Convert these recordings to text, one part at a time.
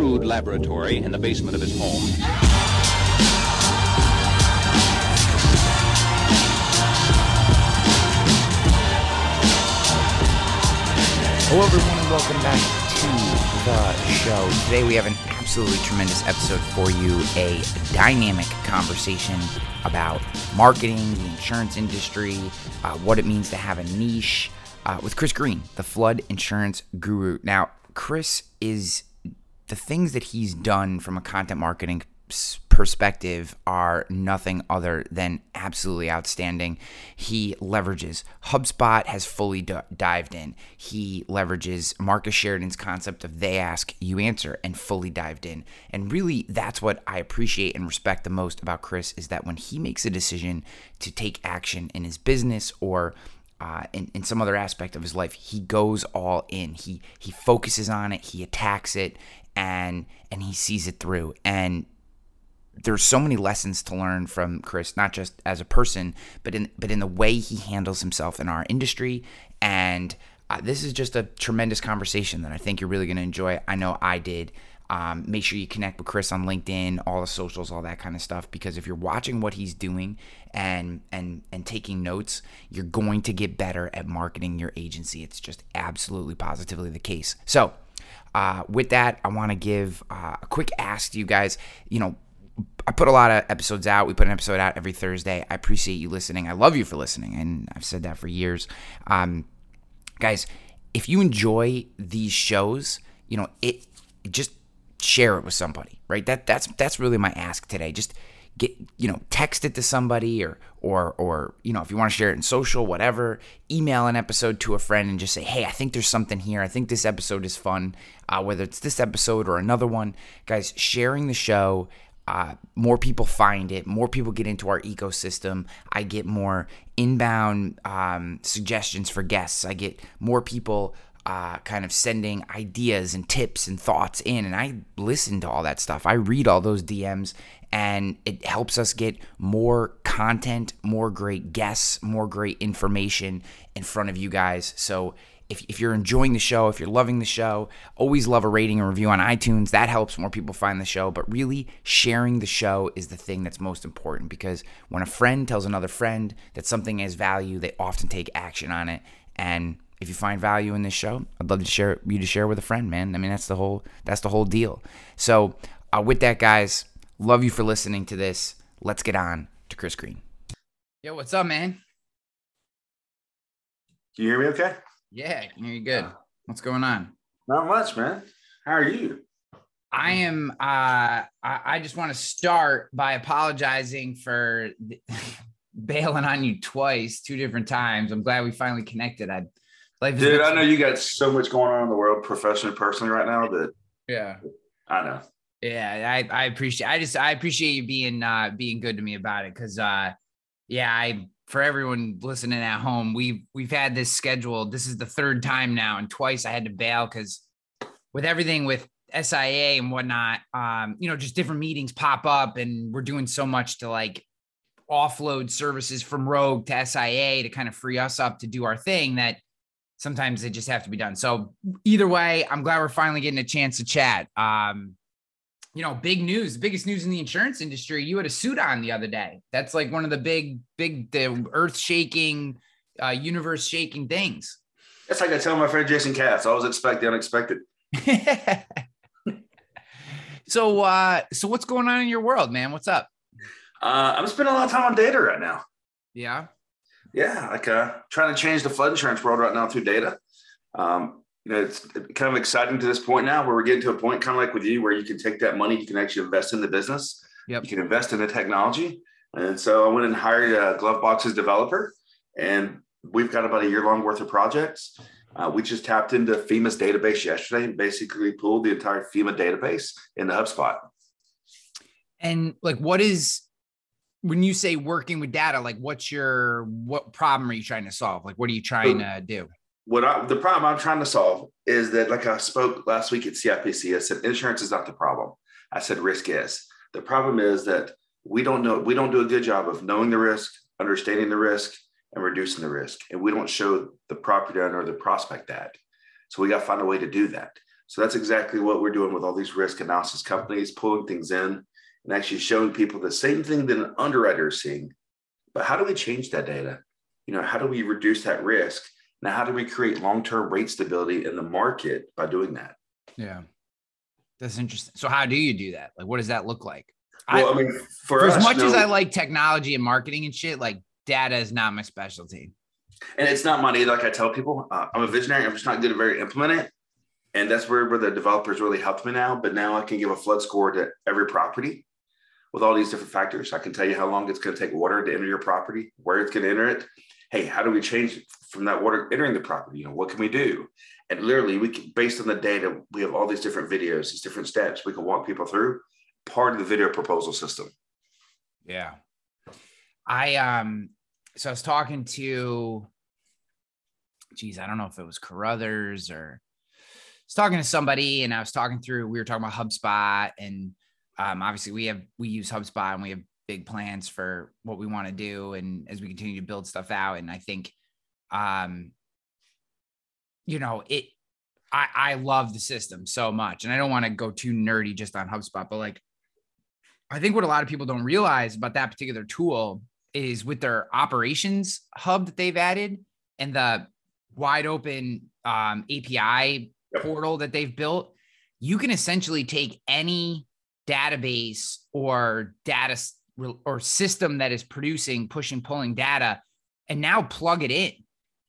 crude laboratory in the basement of his home. Hello, everyone, and welcome back to the show. Today, we have an absolutely tremendous episode for you a dynamic conversation about marketing, the insurance industry, uh, what it means to have a niche uh, with Chris Greene, the flood insurance guru. Now, Chris is the things that he's done from a content marketing perspective are nothing other than absolutely outstanding. He leverages HubSpot has fully d- dived in. He leverages Marcus Sheridan's concept of they ask, you answer and fully dived in. And really that's what I appreciate and respect the most about Chris is that when he makes a decision to take action in his business or uh, in, in some other aspect of his life, he goes all in. He he focuses on it. He attacks it, and and he sees it through. And there's so many lessons to learn from Chris, not just as a person, but in but in the way he handles himself in our industry. And uh, this is just a tremendous conversation that I think you're really going to enjoy. I know I did. Um, make sure you connect with Chris on LinkedIn, all the socials, all that kind of stuff. Because if you're watching what he's doing and and and taking notes, you're going to get better at marketing your agency. It's just absolutely positively the case. So. Uh, with that, I want to give uh, a quick ask to you guys. You know, I put a lot of episodes out. We put an episode out every Thursday. I appreciate you listening. I love you for listening, and I've said that for years. Um, guys, if you enjoy these shows, you know it. Just share it with somebody, right? That that's that's really my ask today. Just get you know text it to somebody or or or you know if you want to share it in social whatever email an episode to a friend and just say hey i think there's something here i think this episode is fun uh, whether it's this episode or another one guys sharing the show uh, more people find it, more people get into our ecosystem. I get more inbound um, suggestions for guests. I get more people uh, kind of sending ideas and tips and thoughts in, and I listen to all that stuff. I read all those DMs, and it helps us get more content, more great guests, more great information in front of you guys. So if, if you're enjoying the show, if you're loving the show, always love a rating and review on iTunes. That helps more people find the show. But really, sharing the show is the thing that's most important because when a friend tells another friend that something has value, they often take action on it. And if you find value in this show, I'd love to share you to share with a friend, man. I mean, that's the whole that's the whole deal. So, uh, with that, guys, love you for listening to this. Let's get on to Chris Greene. Yo, what's up, man? Can you hear me okay? Yeah, you're good. What's going on? Not much, man. How are you? I am. Uh, I, I just want to start by apologizing for bailing on you twice, two different times. I'm glad we finally connected. I, life dude, I know you got so much going on in the world, professionally, personally, right now. That yeah, I know. Yeah, I, I appreciate. I just I appreciate you being uh being good to me about it because uh yeah I for everyone listening at home, we've we've had this scheduled. This is the third time now, and twice I had to bail because with everything with SIA and whatnot, um, you know, just different meetings pop up, and we're doing so much to like offload services from Rogue to SIA to kind of free us up to do our thing that sometimes they just have to be done. So either way, I'm glad we're finally getting a chance to chat. Um, you know, big news, biggest news in the insurance industry. You had a suit on the other day. That's like one of the big, big, the earth shaking, uh, universe shaking things. That's like I tell my friend Jason Katz. I Always expect the unexpected. so, uh, so what's going on in your world, man? What's up? Uh, I'm spending a lot of time on data right now. Yeah. Yeah, like uh, trying to change the flood insurance world right now through data. Um, you know, it's kind of exciting to this point now where we're getting to a point kind of like with you where you can take that money, you can actually invest in the business. Yep. You can invest in the technology. And so I went and hired a Gloveboxes developer and we've got about a year long worth of projects. Uh, we just tapped into FEMA's database yesterday and basically pulled the entire FEMA database into HubSpot. And like, what is, when you say working with data, like what's your, what problem are you trying to solve? Like, what are you trying so, to do? What I, the problem I'm trying to solve is that, like I spoke last week at CIPC, I said insurance is not the problem. I said risk is. The problem is that we don't know, we don't do a good job of knowing the risk, understanding the risk, and reducing the risk. And we don't show the property owner or the prospect that. So we got to find a way to do that. So that's exactly what we're doing with all these risk analysis companies, pulling things in and actually showing people the same thing that an underwriter is seeing. But how do we change that data? You know, how do we reduce that risk? Now, how do we create long-term rate stability in the market by doing that? Yeah. That's interesting. So how do you do that? Like, what does that look like? Well, I, I mean, for, for us, as much no, as I like technology and marketing and shit, like data is not my specialty. and it's not money. Like I tell people, uh, I'm a visionary. I'm just not good at very implement it. And that's where, where the developers really helped me now. But now I can give a flood score to every property with all these different factors. I can tell you how long it's going to take water to enter your property, where it's going to enter it. Hey, how do we change from that water entering the property? You know, what can we do? And literally, we can, based on the data, we have all these different videos, these different steps we can walk people through. Part of the video proposal system. Yeah. I um so I was talking to geez, I don't know if it was Carruthers or I was talking to somebody and I was talking through, we were talking about HubSpot and um obviously we have we use HubSpot and we have big plans for what we want to do and as we continue to build stuff out. And I think um you know it I, I love the system so much and I don't want to go too nerdy just on HubSpot, but like I think what a lot of people don't realize about that particular tool is with their operations hub that they've added and the wide open um, API Yep. portal that they've built, you can essentially take any database or data or system that is producing, pushing, pulling data and now plug it in.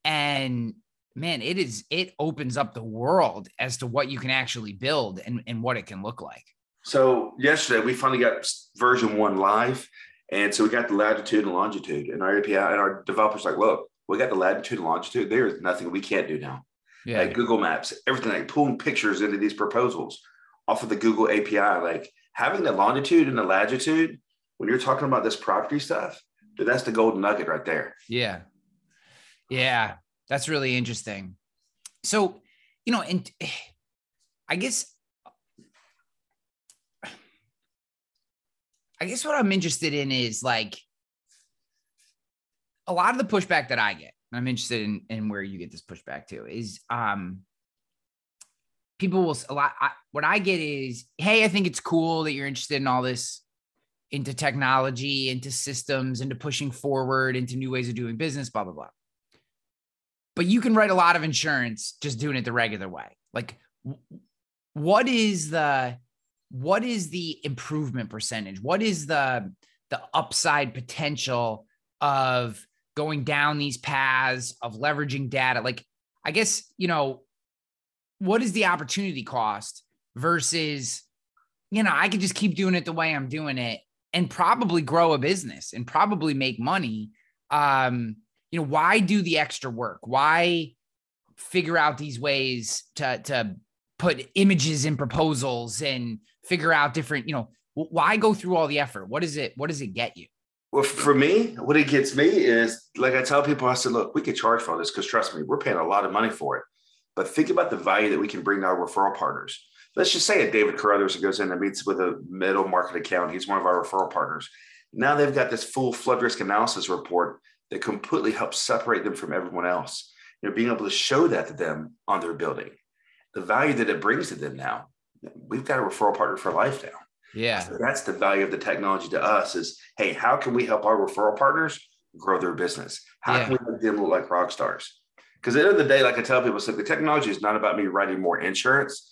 And man, it is, it opens up the world as to what you can actually build and, and what it can look like. So yesterday we finally got version one live, and so we got the latitude and longitude, and our API and our developers like, look, we got the latitude and longitude. There is nothing we can't do now. Yeah. Like Google Maps, everything like pulling pictures into these proposals off of the Google API, like having the longitude and the latitude when you're talking about this property stuff, dude, that's the golden nugget right there. Yeah. Yeah. That's really interesting. So, you know, and I guess I guess what I'm interested in is like a lot of the pushback that I get. and I'm interested in, in where you get this pushback to is um people will a lot I, what I get is, hey, I think it's cool that you're interested in all this into technology, into systems, into pushing forward, into new ways of doing business, blah, blah, blah. But you can write a lot of insurance just doing it the regular way. Like, what is the what is the improvement percentage? What is the the upside potential of going down these paths of leveraging data? Like, I guess, you know, what is the opportunity cost versus, you know, I could just keep doing it the way I'm doing it and probably grow a business and probably make money. Um, you know, why do the extra work? Why figure out these ways to to put images in proposals and figure out different, you know, why go through all the effort? What is it? What does it get you? Well, for me, what it gets me is like I tell people, I said, look, we could charge for this because trust me, we're paying a lot of money for it. But think about the value that we can bring to our referral partners. Let's just say a David Carruthers who goes in and meets with a middle market account. He's one of our referral partners. Now they've got this full flood risk analysis report that completely helps separate them from everyone else. You know, being able to show that to them on their building, the value that it brings to them now. We've got a referral partner for life now. Yeah. So that's the value of the technology to us is, hey, how can we help our referral partners grow their business? How Yeah. can we make them look like rock stars? Because at the end of the day, like I tell people, like the technology is not about me writing more insurance.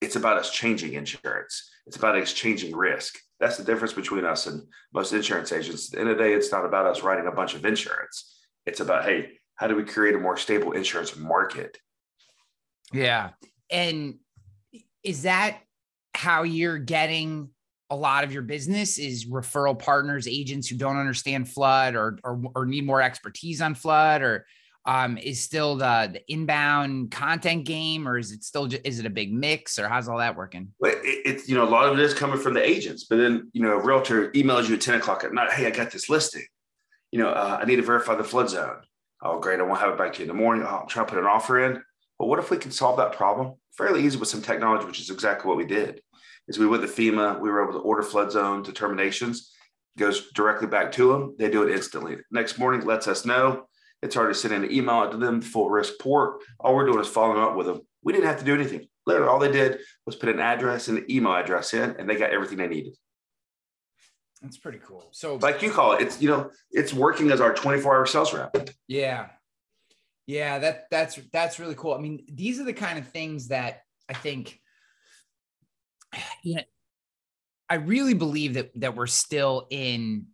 It's about us changing insurance. It's about exchanging risk. That's the difference between us and most insurance agents. At the end of the day, it's not about us writing a bunch of insurance. It's about, hey, how do we create a more stable insurance market? Yeah. And is that how you're getting a lot of your business is referral partners, agents who don't understand flood or or, or need more expertise on flood or um, is still the, the inbound content game or is it still is it a big mix or how's all that working? But it, it's you know a lot of it is coming from the agents. But then you know a realtor emails you at ten o'clock at night. Hey, I got this listing. You know, uh, I need to verify the flood zone. Oh, great! I won't have it back to you in the morning. Oh, I'm trying to put an offer in. But what if we could solve that problem fairly easy with some technology, which is exactly what we did. Is we went to FEMA. We were able to order flood zone determinations. Goes directly back to them. They do it instantly. Next morning, lets us know. It's already sending an email out to them, full risk port. All we're doing is following up with them. We didn't have to do anything. Literally, all they did was put an address and an email address in, and they got everything they needed. That's pretty cool. So, like you call it, it's you know, it's working as our 24 hour sales rep. Yeah, yeah, that that's that's really cool. I mean, these are the kind of things that I think, you know, I really believe that that we're still in,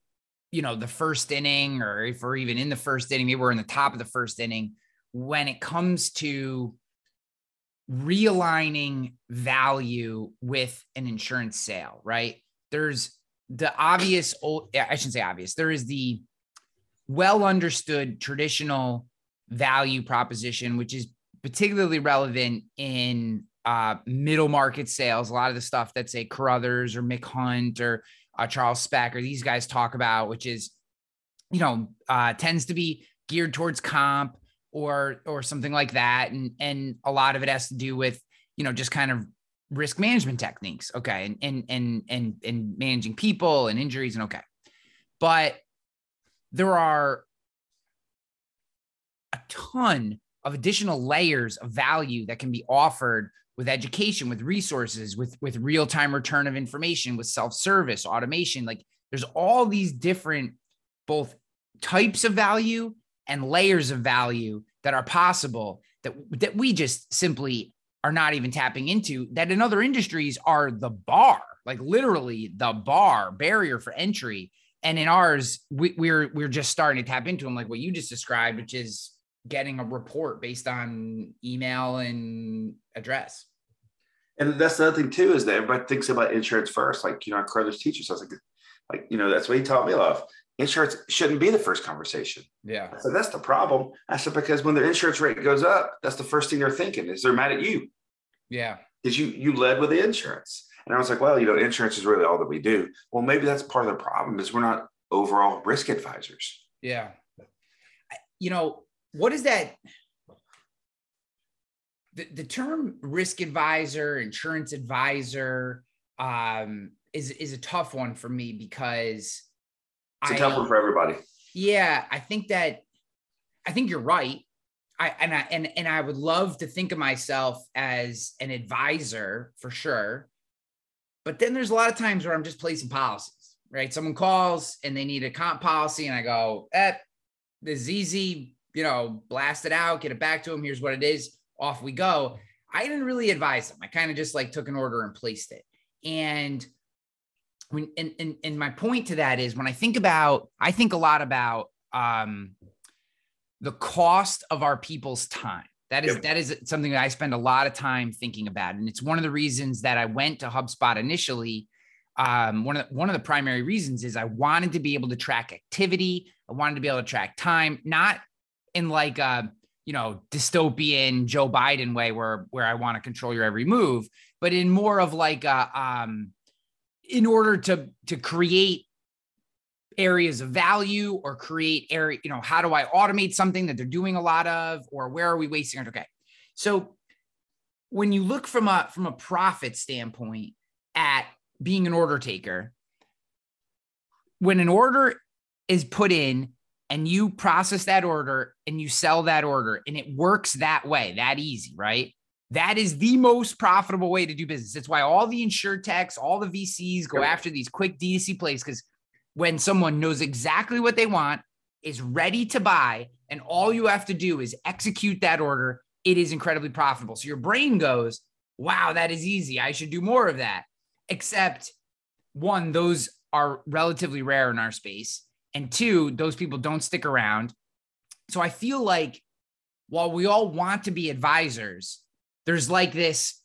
you know, the first inning, or if we're even in the first inning, maybe we're in the top of the first inning when it comes to realigning value with an insurance sale, right? There's the obvious, I shouldn't say obvious, there is the well understood traditional value proposition, which is particularly relevant in uh, middle market sales. A lot of the stuff that say Carruthers or Mick Hunt or uh, Charles Specht or these guys talk about, which is, you know, uh, tends to be geared towards comp or or something like that, and and a lot of it has to do with you know just kind of risk management techniques. Okay, and and and and and managing people and injuries and okay, but there are a ton of additional layers of value that can be offered with education with resources with with real-time return of information with self-service automation like there's all these different both types of value and layers of value that are possible that that we just simply are not even tapping into that in other industries are the bar like literally the bar barrier for entry. And in ours we, we're we're just starting to tap into them like what you just described which is getting a report based on email and address. And that's the other thing too is that everybody thinks about insurance first. Like you know, our Carruthers teachers, I was like, like you know, that's what he taught me of. Insurance shouldn't be the first conversation. Yeah. So that's the problem. I said because when their insurance rate goes up, that's the first thing they're thinking is they're mad at you. Yeah. Because you you led with the insurance. And I was like, well, you know, insurance is really all that we do. Well, maybe that's part of the problem is we're not overall risk advisors. Yeah. You know, what is that? The, the term risk advisor, insurance advisor, um, is is a tough one for me because it's a I, tough one for everybody. Yeah, I think that I think you're right. I and I and and I would love to think of myself as an advisor for sure. But then there's a lot of times where I'm just placing policies, right? Someone calls and they need a comp policy, and I go, eh, this is easy you know, blast it out, get it back to him. Here's what it is. Off we go. I didn't really advise them. I kind of just like took an order and placed it. And when and, and and my point to that is when I think about, I think a lot about um the cost of our people's time. That is yep. that is something that I spend a lot of time thinking about. And it's one of the reasons that I went to HubSpot initially. Um, one of the, one of the primary reasons is I wanted to be able to track activity. I wanted to be able to track time, not in like a you know dystopian Joe Biden way where where I want to control your every move, but in more of like a um in order to to create areas of value or create area you know how do I automate something that they're doing a lot of or where are we wasting it okay. So when you look from a from a profit standpoint at being an order taker when an order is put in and you process that order and you sell that order and it works that way, that easy, right? That is the most profitable way to do business. It's why all the insurtechs, all the VCs go after these quick DTC plays because when someone knows exactly what they want, is ready to buy, and all you have to do is execute that order, it is incredibly profitable. So your brain goes, wow, that is easy. I should do more of that. Except one, those are relatively rare in our space. And two, those people don't stick around. So I feel like while we all want to be advisors, there's like this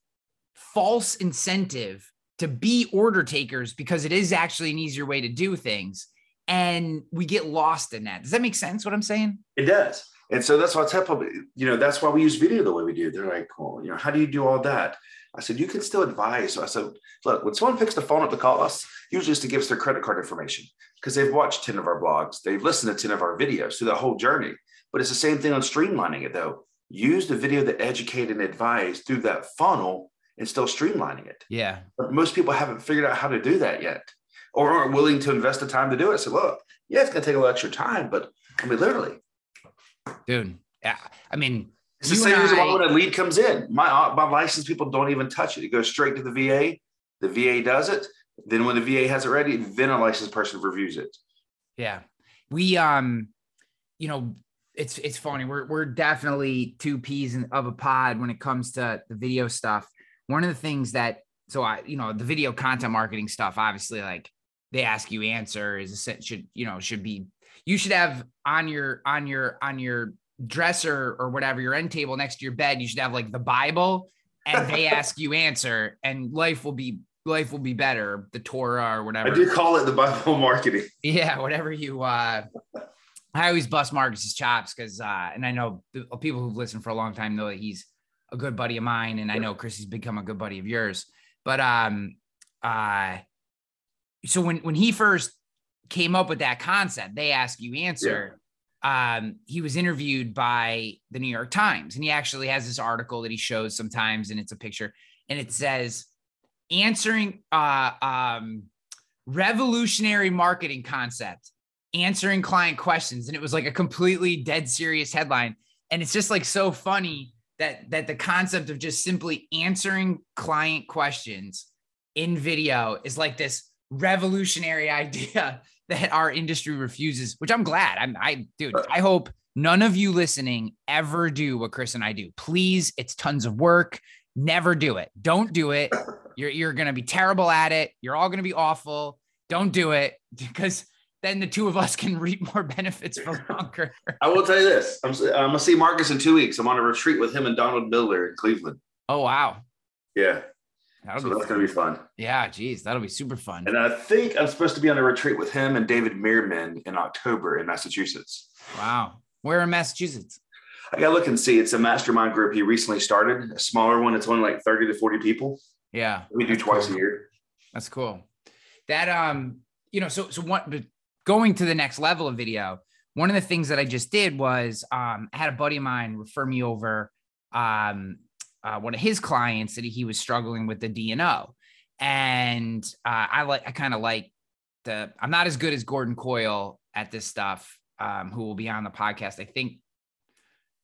false incentive to be order takers because it is actually an easier way to do things. And we get lost in that. Does that make sense what I'm saying? It does. And so that's why I tell people, you know, that's why we use video the way we do. They're like, well, you know, how do you do all that? I said, you can still advise. So I said, look, when someone picks the phone up to call us, usually it's to give us their credit card information because they've watched 10 of our blogs, they've listened to 10 of our videos through the whole journey. But it's the same thing on streamlining it though. Use the video to educate and advise through that funnel and still streamlining it. Yeah. But most people haven't figured out how to do that yet or aren't willing to invest the time to do it. So look, yeah, it's gonna take a little extra time, but I mean literally. Dude, yeah. I mean, It's the You same reason why when a lead comes in, my uh, my licensed people don't even touch it. It goes straight to the VA. The VA does it. Then when the VA has it ready, then a licensed person reviews it. Yeah. We um, you know, it's it's funny. We're we're definitely two peas in, of a pod when it comes to the video stuff. One of the things that so I, you know, the video content marketing stuff, obviously, like they ask you answer is a- should you know should be you should have on your on your on your dresser or whatever your end table next to your bed you should have like the bible and they ask you answer and life will be life will be better the torah or whatever I do call it the Bible marketing. yeah, whatever you uh I always bust Marcus's chops because uh and I know the people who've listened for a long time know that he's a good buddy of mine and I know Chris has become a good buddy of yours. But um uh so when when he first came up with that concept, they ask you answer. Um, he was interviewed by the New York Times, and he actually has this article that he shows sometimes, and it's a picture, and it says answering uh um revolutionary marketing concept answering client questions and it was like a completely dead serious headline and it's just like so funny that that the concept of just simply answering client questions in video is like this revolutionary idea that our industry refuses which i'm glad. I'm i dude i hope none of you listening ever do what chris and i do. Please it's tons of work. Never do it. Don't do it. You're you're going to be terrible at it. You're all going to be awful. Don't do it because then the two of us can reap more benefits for longer. I will tell you this: I'm, I'm gonna see Marcus in two weeks. I'm on a retreat with him and Donald Miller in Cleveland. Oh wow, Yeah, that'll so that's gonna be fun. yeah, geez, that'll be super fun. And I think I'm supposed to be on a retreat with him and David Meerman in October in Massachusetts. Wow, where in Massachusetts? I gotta look and see. It's a mastermind group he recently started, a smaller one. It's only like 30 to 40 people. Yeah, We do twice cool. a year. That's cool. That um, you know, so so what? But going to the next level of video, one of the things that I just did was um, I had a buddy of mine refer me over um uh, one of his clients that he was struggling with the DNO, and uh, I like I kind of like the I'm not as good as Gordon Coyle at this stuff, um, who will be on the podcast. I think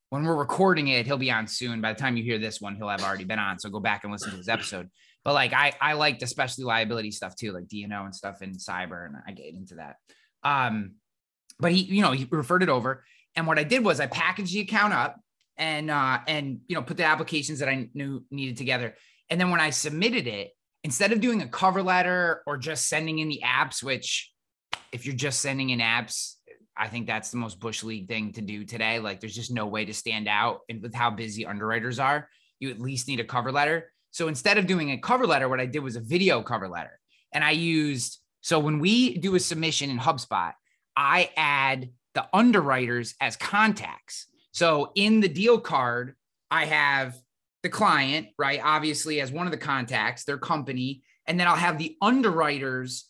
when we're recording it, he'll be on soon. By the time you hear this one, he'll have already been on. So go back and listen to his episode. But like I I liked especially liability stuff too, like DNO and stuff in cyber, and I get into that. Um, but he, you know, he referred it over. And what I did was I packaged the account up and uh and you know put the applications that I knew needed together. And then when I submitted it, instead of doing a cover letter or just sending in the apps, which if you're just sending in apps, I think that's the most bush league thing to do today. Like there's just no way to stand out and with how busy underwriters are, you at least need a cover letter. So instead of doing a cover letter, what I did was a video cover letter. And I used so when we do a submission in HubSpot, I add the underwriters as contacts. So in the deal card, I have the client, right? Obviously, as one of the contacts, their company, and then I'll have the underwriters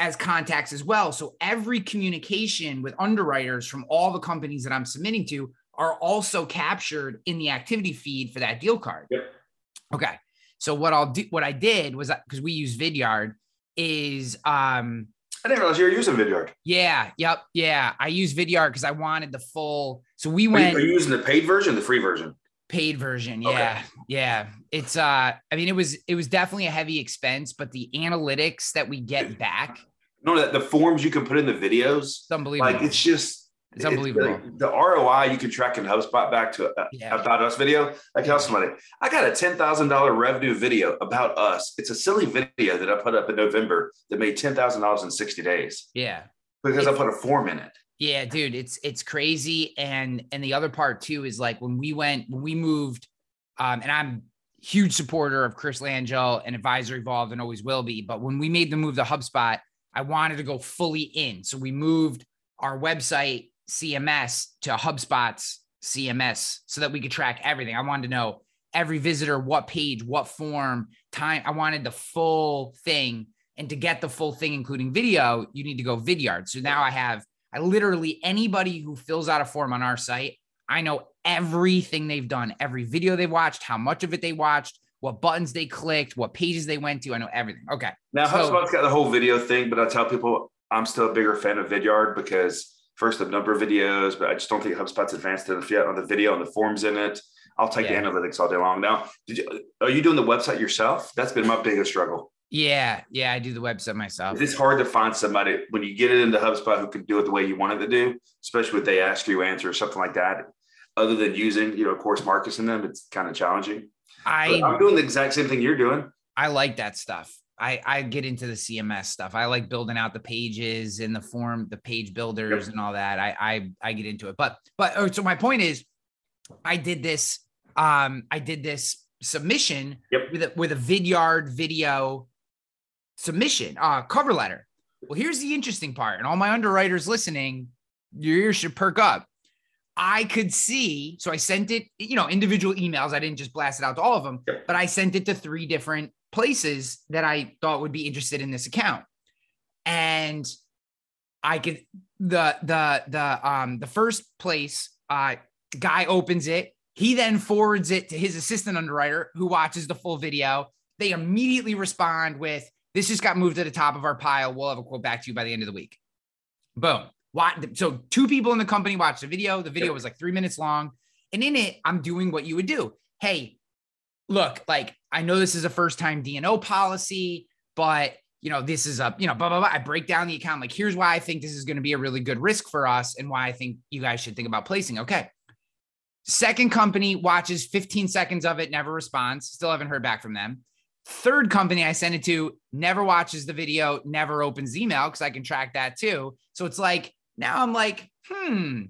as contacts as well. So every communication with underwriters from all the companies that I'm submitting to are also captured in the activity feed for that deal card. Yep. Okay. So what I'll do, what I did was because we use Vidyard, is um I didn't realize you were using Vidyard. yeah, yep, yeah. I use Vidyard because I wanted the full. So we Are you, went are you using the paid version, the free version? paid version. Okay. Yeah, yeah. It's uh, I mean, it was it was definitely a heavy expense, but the analytics that we get back, No, that the forms you can put in the videos, it's unbelievable. like it's just It's unbelievable. like, the ROI you can track in HubSpot back to a, Yeah. about us video. I tell somebody, I got a ten thousand dollar revenue video about us. It's a silly video that I put up in November that made ten thousand dollars in sixty days yeah. because I put a form in it. Yeah, dude, it's it's crazy. And and the other part too is like when we went when we moved, um, and I'm huge supporter of Chris Langille and Advisor Evolved and always will be. But when we made the move to HubSpot, I wanted to go fully in. So we moved our website CMS to HubSpot's CMS so that we could track everything. I wanted to know every visitor, what page, what form, time. I wanted the full thing. And to get the full thing, including video, you need to go Vidyard. So now I have I literally anybody who fills out a form on our site, I know everything they've done, every video they watched, how much of it they watched, what buttons they clicked, what pages they went to. I know everything. Okay. Now So- HubSpot's got the whole video thing, but I tell people I'm still a bigger fan of Vidyard because first the number of videos, but I just don't think HubSpot's advanced enough yet on the video and the forms in it. I'll take Yeah. the analytics all day long. Now, did you, are you doing the website yourself? That's been my biggest struggle. Yeah, yeah, I do the website myself. It's hard to find somebody when you get it into HubSpot who can do it the way you want it to do, especially when they ask you answer or something like that. Other than using, you know, of course, Marcus in them, it's kind of challenging. But I I'm doing the exact same thing you're doing. I like that stuff. I I get into the CMS stuff. I like building out the pages and the form, the page builders and all that. I I I get into it. But but oh, so my point is, I did this. Um, I did this submission Yep. with a with a Vidyard video submission, uh, cover letter. Well, here's the interesting part, and all my underwriters listening, your ears should perk up. I could see, so I sent it, you know, individual emails. I didn't just blast it out to all of them, but I sent it to three different places that I thought would be interested in this account. And I could the the the um the first place uh guy opens it, he then forwards it to his assistant underwriter who watches the full video. They immediately respond with this just got moved to the top of our pile. We'll have a quote back to you by the end of the week. Boom. So two people in the company watched the video. The video was like three minutes long. And in it, I'm doing what you would do. Hey, look, like I know this is a first time DNO policy, but you know, this is a, you know, blah, blah, blah. I break down the account. Like, here's why I think this is going to be a really good risk for us and why I think you guys should think about placing. Okay. Second company watches 15 seconds of it, never responds. Still haven't heard back from them. Third company I send it to never watches the video, never opens email because I can track that too. So it's like, now I'm like, hmm,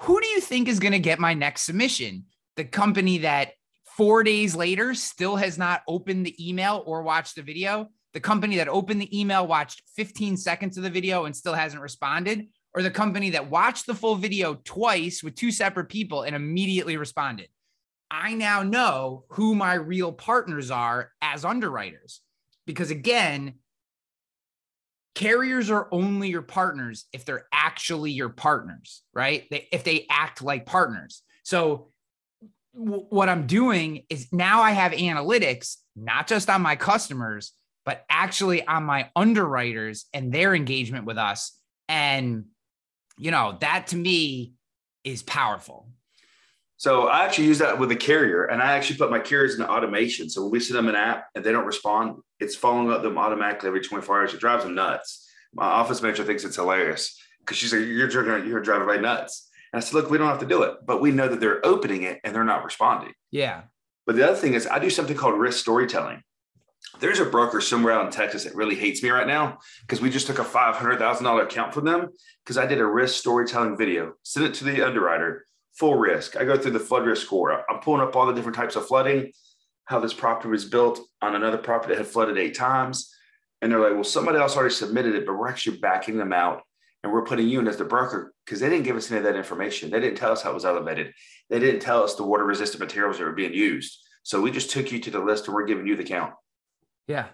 who do you think is going to get my next submission? The company that four days later still has not opened the email or watched the video, the company that opened the email, watched 15 seconds of the video and still hasn't responded, or the company that watched the full video twice with two separate people and immediately responded. I now know who my real partners are as underwriters. Because again, carriers are only your partners if they're actually your partners, right? They, if they act like partners. So w- what I'm doing is now I have analytics, not just on my customers, but actually on my underwriters and their engagement with us. And, you know, that to me is powerful. So I actually use that with a carrier, and I actually put my carriers in automation. So when we send them an app and they don't respond, it's following up them automatically every 24 hours. It drives them nuts. My office manager thinks it's hilarious because she's like, "You're driving, you're driving everybody nuts." And I said, "Look, we don't have to do it, but we know that they're opening it and they're not responding." Yeah. But the other thing is, I do something called risk storytelling. There's a broker somewhere out in Texas that really hates me right now because we just took a five hundred thousand dollar account from them because I did a risk storytelling video, sent it to the underwriter, full risk. I go through the flood risk score. I'm pulling up all the different types of flooding, how this property was built on another property that had flooded eight times, and they're like, "Well, somebody else already submitted it, but we're actually backing them out." And we're putting you in as the broker because they didn't give us any of that information. They didn't tell us how it was elevated. They didn't tell us the water resistant materials that were being used. So we just took you to the list and we're giving you the count. Yeah.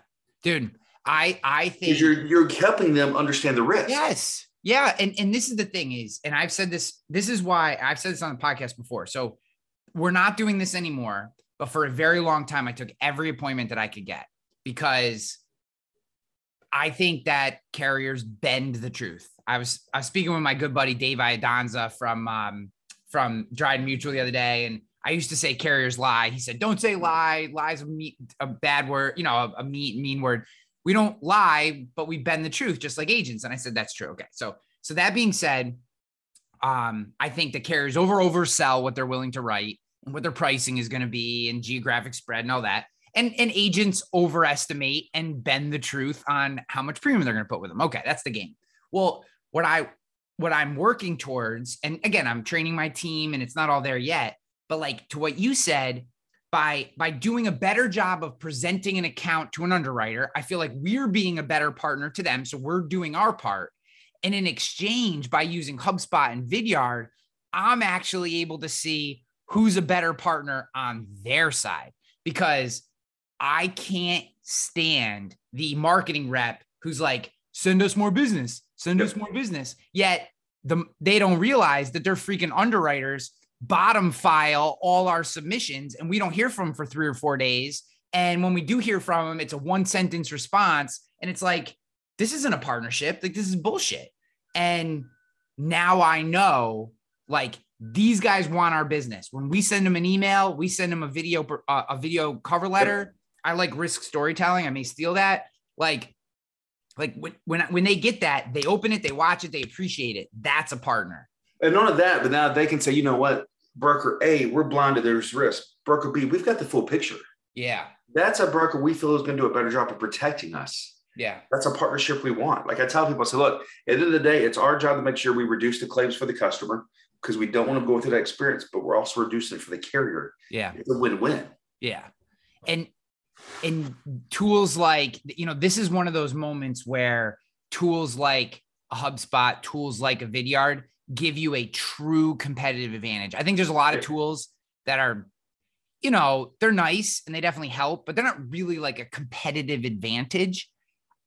Dude, I I think you're you're helping them understand the risk. Yes. Yeah. And and this is the thing is, and I've said this, this is why I've said this on the podcast before. So we're not doing this anymore. But for a very long time, I took every appointment that I could get because I think that carriers bend the truth. I was I was speaking with my good buddy Dave Iadonza from um, from Dryden Mutual the other day, and I used to say carriers lie. He said, "Don't say lie. Lie's a, a bad word, you know, a, a mean mean word." We don't lie, but we bend the truth, just like agents. And I said, "That's true." Okay, so so that being said, um, I think the carriers over oversell what they're willing to write and what their pricing is going to be, and geographic spread and all that. And, and agents overestimate and bend the truth on how much premium they're going to put with them. Okay, that's the game. Well, what I what I'm working towards, and again, I'm training my team, and it's not all there yet. But like to what you said, by by doing a better job of presenting an account to an underwriter, I feel like we're being a better partner to them. So we're doing our part. And in exchange, by using HubSpot and Vidyard, I'm actually able to see who's a better partner on their side because I can't stand the marketing rep who's like, send us more business, send us more business. Yet the, they don't realize that they're freaking underwriters bottom file all our submissions and we don't hear from them for three or four days. And when we do hear from them, it's a one sentence response. And it's like, this isn't a partnership. Like, this is bullshit. And now I know like these guys want our business. When we send them an email, we send them a video uh, a video cover letter. I like risk storytelling. I may steal that. Like like when when when they get that, they open it, they watch it, they appreciate it. That's a partner. And none of that, but now they can say, you know what, broker A, we're blind to there's risk. Broker B, we've got the full picture. Yeah. That's a broker we feel is going to do a better job of protecting us. Yeah. That's a partnership we want. Like I tell people, I say, look, at the end of the day, it's our job to make sure we reduce the claims for the customer because we don't want to go through that experience, but we're also reducing it for the carrier. Yeah. It's a win-win. Yeah. And and tools like you know, this is one of those moments where tools like a HubSpot, tools like a Vidyard give you a true competitive advantage. I think there's a lot of tools that are, you know, they're nice and they definitely help, but they're not really like a competitive advantage.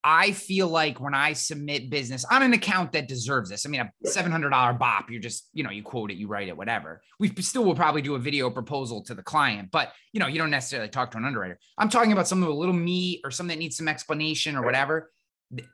I feel like when I submit business on an account that deserves this, I mean, a $700 BOP, you're just, you know, you quote it, you write it, whatever. We still will probably do a video proposal to the client, but, you know, you don't necessarily talk to an underwriter. I'm talking about something with a little meat or something that needs some explanation or whatever.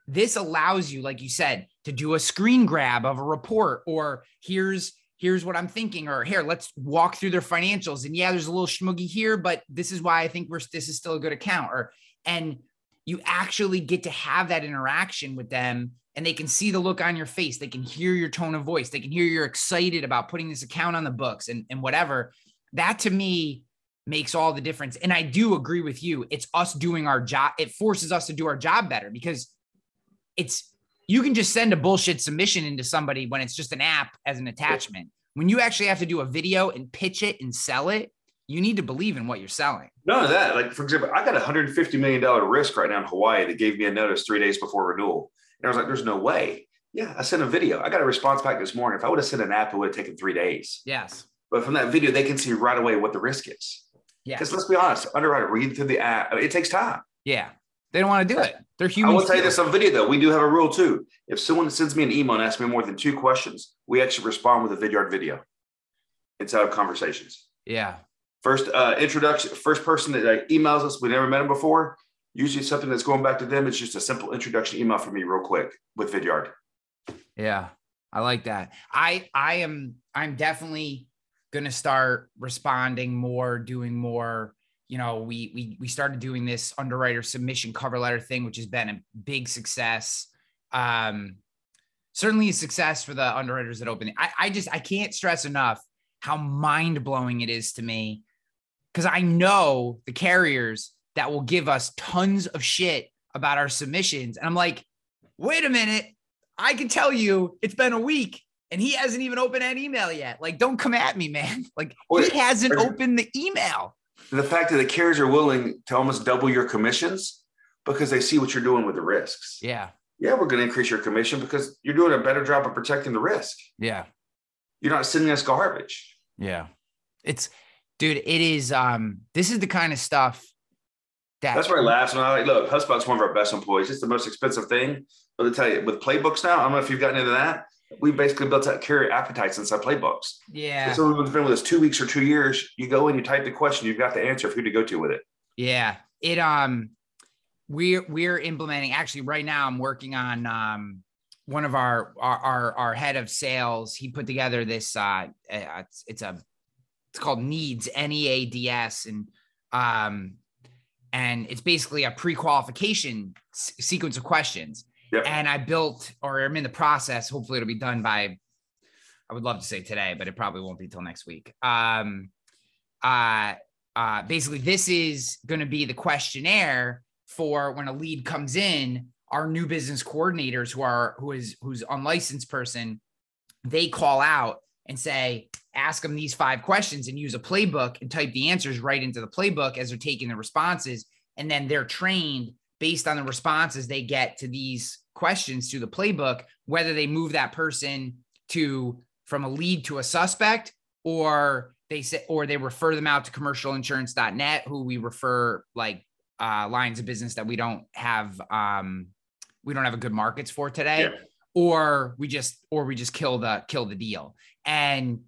This allows you, like you said, to do a screen grab of a report or here's here's what I'm thinking, or here, let's walk through their financials. And yeah, there's a little schmoogie here, but this is why I think we're this is still a good account. Or and you actually get to have that interaction with them and they can see the look on your face. They can hear your tone of voice. They can hear you're excited about putting this account on the books and, and whatever. That to me makes all the difference. And I do agree with you. It's us doing our job. It forces us to do our job better because it's you can just send a bullshit submission into somebody when it's just an app as an attachment. When you actually have to do a video and pitch it and sell it, you need to believe in what you're selling. None of that. Like, for example, I got a $150 million risk right now in Hawaii that gave me a notice three days before renewal. And I was like, there's no way. Yeah, I sent a video. I got a response back this morning. If I would have sent an app, it would have taken three days. Yes. But from that video, they can see right away what the risk is. Yeah. Because let's be honest, underwriter reading through the app, it takes time. Yeah. They don't want to do it. They're human. I will tell you this on video though. We do have a rule too. If someone sends me an email and asks me more than two questions, we actually respond with a Vidyard video inside of conversations. Yeah. First uh, introduction, first person that uh, emails us, we never met them before. Usually something that's going back to them. It's just a simple introduction email from me, real quick, with Vidyard. Yeah, I like that. I I am I'm definitely gonna start responding more, doing more you know, we we we started doing this underwriter submission cover letter thing, which has been a big success. Um, certainly a success for the underwriters that open. I, I just I can't stress enough how mind blowing it is to me because I know the carriers that will give us tons of shit about our submissions, and I'm like, wait a minute, I can tell you it's been a week and he hasn't even opened that email yet. Like, don't come at me, man. Like, he hasn't opened the email the fact that the carriers are willing to almost double your commissions because they see what you're doing with the risks. Yeah. Yeah, we're going to increase your commission because you're doing a better job of protecting the risk. Yeah. You're not sending us garbage. Yeah. It's dude, it is um this is the kind of stuff that That's where I laugh. And I like, look, HubSpot's one of our best employees. It's the most expensive thing. But to tell you, with playbooks now, I don't know if you've gotten into that we basically built out carrier appetites inside playbooks. Yeah. So someone's been with us two weeks or two years, you go in, you type the question, you've got the answer of who to go to with it. Yeah. It um we're we're implementing actually right now I'm working on um one of our our our, our head of sales, he put together this uh it's, it's a it's called needs N-E-A-D-S and um and it's basically a pre-qualification s- sequence of questions Yep. And I built, or I'm in the process. Hopefully, it'll be done by. I would love to say today, but it probably won't be till next week. Um, uh, uh, basically, this is going to be the questionnaire for when a lead comes in. Our new business coordinators, who are who is who's unlicensed person, they call out and say, ask them these five questions and use a playbook and type the answers right into the playbook as they're taking the responses. And then they're trained based on the responses they get to these questions through the playbook, whether they move that person to from a lead to a suspect or they say or they refer them out to commercialinsurance.net who we refer like uh, lines of business that we don't have um, we don't have a good markets for today yeah. or we just or we just kill the kill the deal and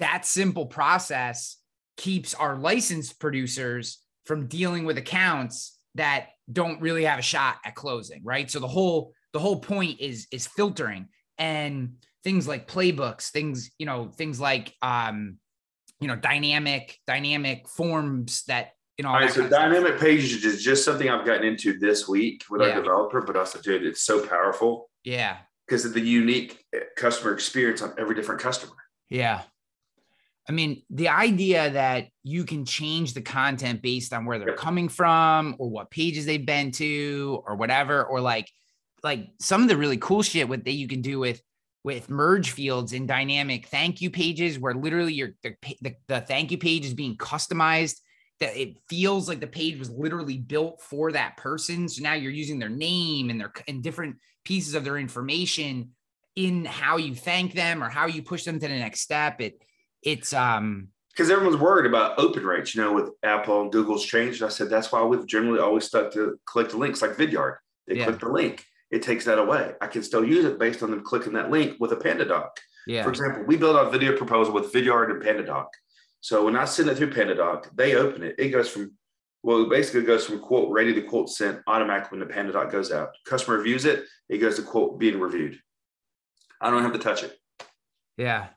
that simple process keeps our licensed producers from dealing with accounts that don't really have a shot at closing, right? So the whole the whole point is is filtering. And things like playbooks, things, you know, things like um, you know, dynamic, dynamic forms that you know. All right, so dynamic pages is just something I've gotten into this week with Yeah. our developer, but also, dude, it's so powerful Yeah. because of the unique eh, customer experience on every different customer. Yeah. I mean, the idea that you can change the content based on where they're coming from or what pages they've been to or whatever, or like, like some of the really cool shit with that you can do with with merge fields in dynamic thank you pages where literally your the, the, the thank you page is being customized that it feels like the page was literally built for that person so now you're using their name and their and different pieces of their information in how you thank them or how you push them to the next step it it's um Because everyone's worried about open rates, you know, with Apple and Google's changed. I said that's why we've generally always stuck to click the links like Vidyard. They Yeah. click the link, it takes that away. I can still use it based on them clicking that link with a PandaDoc. yeah For example, we build our video proposal with Vidyard and PandaDoc. So when I send it through PandaDoc, they open it. It goes from, well, it basically goes from quote ready to quote sent automatically when the PandaDoc goes out. Customer reviews it, it goes to quote being reviewed. I don't have to touch it. Yeah.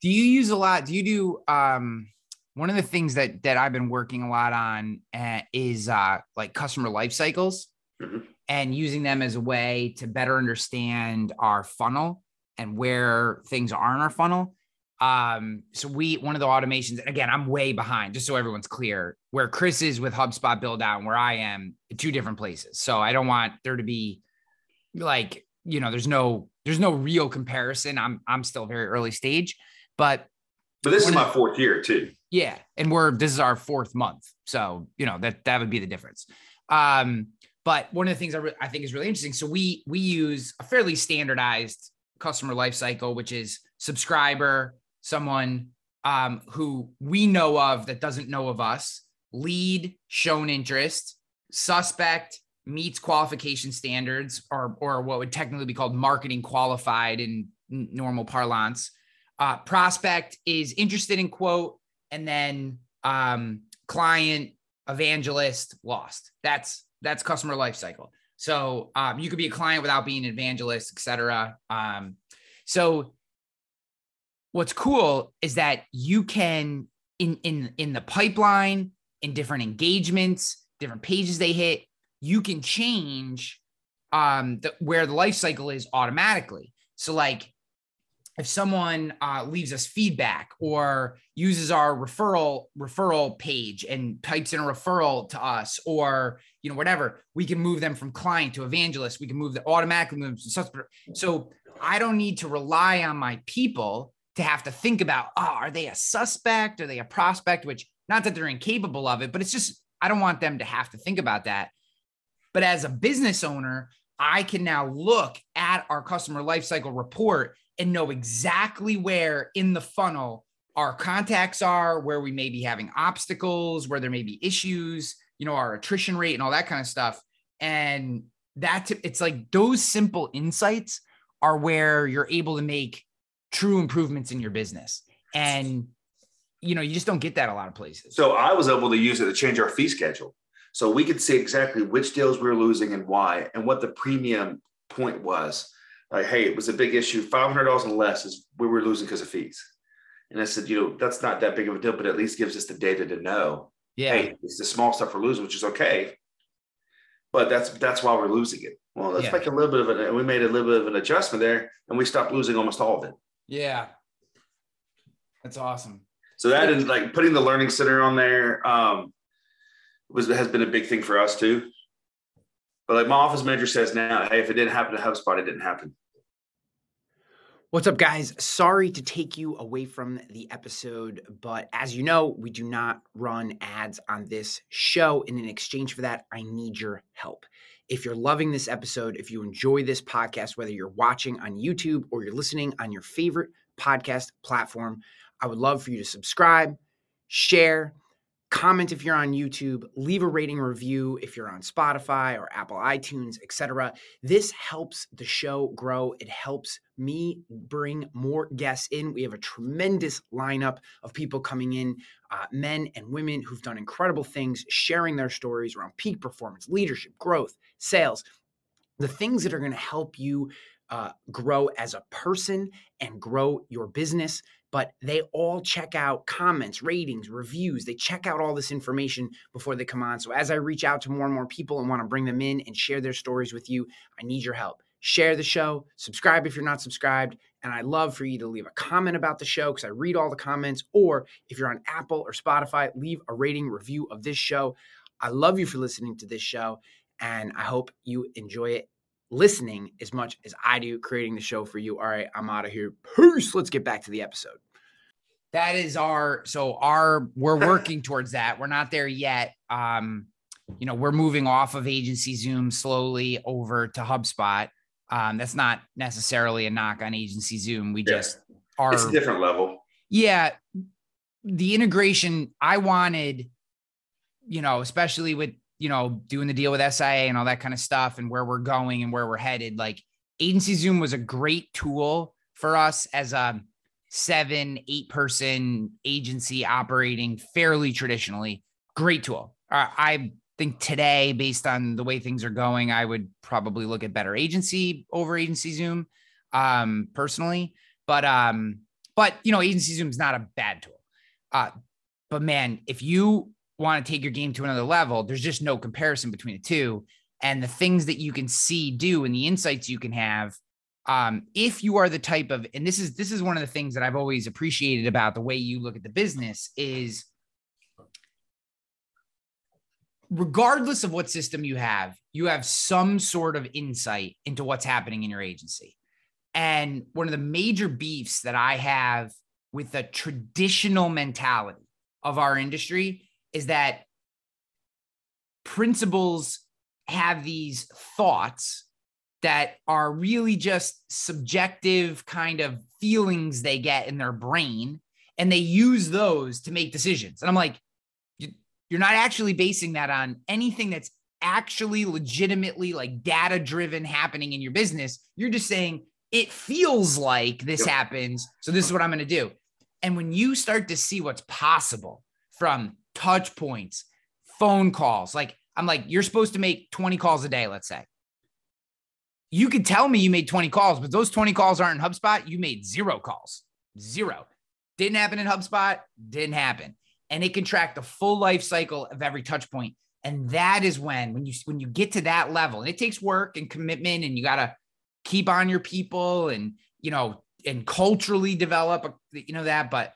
Do you use a lot? Do you do um one of the things that that I've been working a lot on uh, is uh like customer life cycles Mhm. And using them as a way to better understand our funnel and where things are in our funnel. Um, so we one of the automations, and again, I'm way behind, just so everyone's clear, where Chris is with HubSpot build out and where I am, two different places. So I don't want there to be like, you know, there's no there's no real comparison. I'm I'm still very early stage, but But this is my fourth year too. yeah, and we're this is our fourth month, so you know that that would be the difference. Um, but one of the things I, re- I think is really interesting. So we we use a fairly standardized customer life cycle, which is subscriber, someone um, who we know of that doesn't know of us, lead, shown interest, suspect, meets qualification standards, or or what would technically be called marketing qualified in normal parlance. Uh, prospect is interested in quote, and then um, client, evangelist, lost. That's that's customer life cycle. So um, you could be a client without being an evangelist, et cetera. Um, so what's cool is that you can in in in the pipeline, in different engagements, different pages they hit, you can change um, the, where the life cycle is automatically. So like if someone uh, leaves us feedback or uses our referral referral page and types in a referral to us or you know whatever we can move them from client to evangelist. We can move the automatically move so i don't need to rely on my people to have to think about oh are they a suspect? Are they a prospect? Which not that they're incapable of it but it's just i don't want them to have to think about that. But as a business owner i can now look at our customer lifecycle report and know exactly where in the funnel our contacts are, where we may be having obstacles, where there may be issues, you know, our attrition rate and all that kind of stuff. And that it's like those simple insights are where you're able to make true improvements in your business. And you know, you just don't get that a lot of places. So I was able to use it to change our fee schedule. So we could see exactly which deals we were losing and why, and what the premium point was. Like, hey, it was a big issue. Five hundred dollars and less is we were losing because of fees. And I said, you know, that's not that big of a deal, but at least gives us the data to know. yeah. Hey, it's the small stuff we're losing, which is okay. But that's that's why we're losing it. Well, let's Yeah. make a little bit of an. We made a little bit of an adjustment there, and we stopped losing almost all of it. Yeah. That's awesome. So that is like putting the learning center on there um, was has been a big thing for us too. But like my office manager says now, hey, if it didn't happen to HubSpot, it didn't happen. What's up, guys? Sorry to take you away from the episode, but as you know, we do not run ads on this show. And in exchange for that, I need your help. If you're loving this episode, if you enjoy this podcast, whether you're watching on YouTube or you're listening on your favorite podcast platform, I would love for you to subscribe, share, comment if you're on YouTube, leave a rating review if you're on Spotify or Apple iTunes, etc. This helps the show grow. It helps me bring more guests in. We have a tremendous lineup of people coming in, uh, men and women who've done incredible things, sharing their stories around peak performance, leadership, growth, sales, the things that are going to help you uh, grow as a person and grow your business. But they all check out comments, ratings, reviews. They check out all this information before they come on. So as I reach out to more and more people and want to bring them in and share their stories with you, I need your help. Share the show, subscribe if you're not subscribed, and I'd love for you to leave a comment about the show because I read all the comments. Or if you're on Apple or Spotify, leave a rating review of this show. I love you for listening to this show, and I hope you enjoy it listening as much as I do creating the show for you. All right, I'm out of here. Peace. Let's get back to the episode. That is our so our we're working towards that. We're not there yet. Um, you know, we're moving off of agency Zoom slowly over to HubSpot. Um, that's not necessarily a knock on agency Zoom. We yeah. just are it's a different level. Yeah. The integration I wanted, you know, especially with you know, doing the deal with SIA and all that kind of stuff and where we're going and where we're headed. Like Agency Zoom was a great tool for us as a seven, eight person agency operating fairly traditionally. Great tool. Uh, I think today, based on the way things are going, I would probably look at better agency over agency Zoom um, personally. But, um, but you know, agency Zoom is not a bad tool. Uh, but man, if you want to take your game to another level, there's just no comparison between the two. And the things that you can see do and the insights you can have. Um, if you are the type of, and this is this is one of the things that I've always appreciated about the way you look at the business is regardless of what system you have, you have some sort of insight into what's happening in your agency. And one of the major beefs that I have with the traditional mentality of our industry is that principals have these thoughts that are really just subjective kind of feelings they get in their brain and they use those to make decisions. And i'm like you're not actually basing that on anything that's actually legitimately like data driven happening in your business. You're just saying it feels like this yep. happens so this is what i'm going to do. And when you start to see what's possible from touch points, phone calls. Like I'm like, you're supposed to make 20 calls a day, let's say. You could tell me you made 20 calls, but those 20 calls aren't in HubSpot. You made zero calls. Zero. Didn't happen in HubSpot, didn't happen. And it can track the full life cycle of every touch point. And that is when, when you when you get to that level, and it takes work and commitment, and you gotta keep on your people and you know, and culturally develop, you know, that. But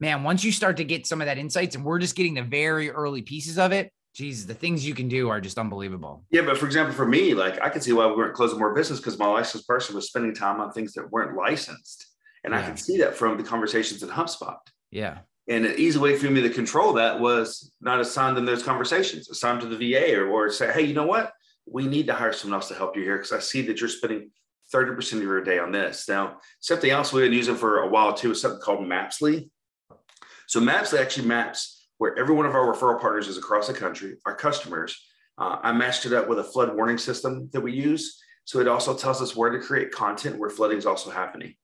man, once you start to get some of that insights, and we're just getting the very early pieces of it, geez, the things you can do are just unbelievable. Yeah, but for example, for me, like I can see why we weren't closing more business because my licensed person was spending time on things that weren't licensed, and yeah. I can see that from the conversations in HubSpot. Yeah. And an easy way for me to control that was not assign them those conversations, assign to the VA or, or say, hey, you know what? We need to hire someone else to help you here because I see that you're spending 30% of your day on this. Now, something else we've been using for a while too is something called Mapsly. So Mapsly actually maps where every one of our referral partners is across the country, our customers. Uh, I matched it up with a flood warning system that we use. So it also tells us where to create content where flooding is also happening.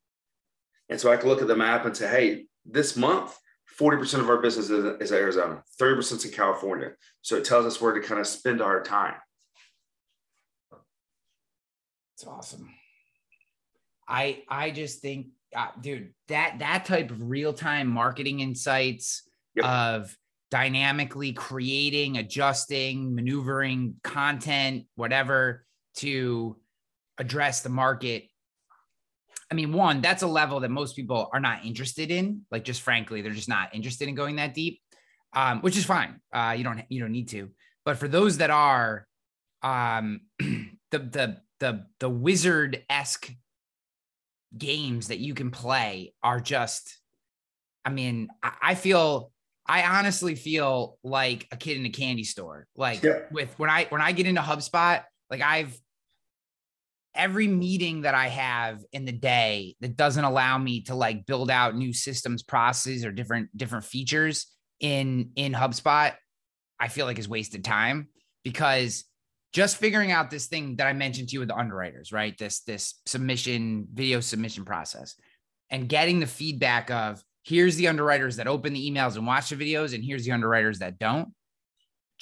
And so I can look at the map and say, hey, this month, 40% of our business is, is Arizona, 30% is in California. So it tells us where to kind of spend our time. It's awesome. I I just think uh, dude, that that type of real time marketing insights yep. of dynamically creating, adjusting, maneuvering content, whatever to address the market. I mean, one, that's a level that most people are not interested in. Like, just frankly, they're just not interested in going that deep, um, which is fine. Uh, you don't you don't need to. But for those that are, um, the the the the wizard esque games that you can play are just, I mean, I, feel I honestly feel like a kid in a candy store. Like yeah. with when I when I get into HubSpot, like I've every meeting that I have in the day that doesn't allow me to like build out new systems processes or different different features in in HubSpot, I feel like is wasted time because just figuring out this thing that I mentioned to you with the underwriters, right? This this submission video submission process and getting the feedback of here's the underwriters that open the emails and watch the videos and here's the underwriters that don't.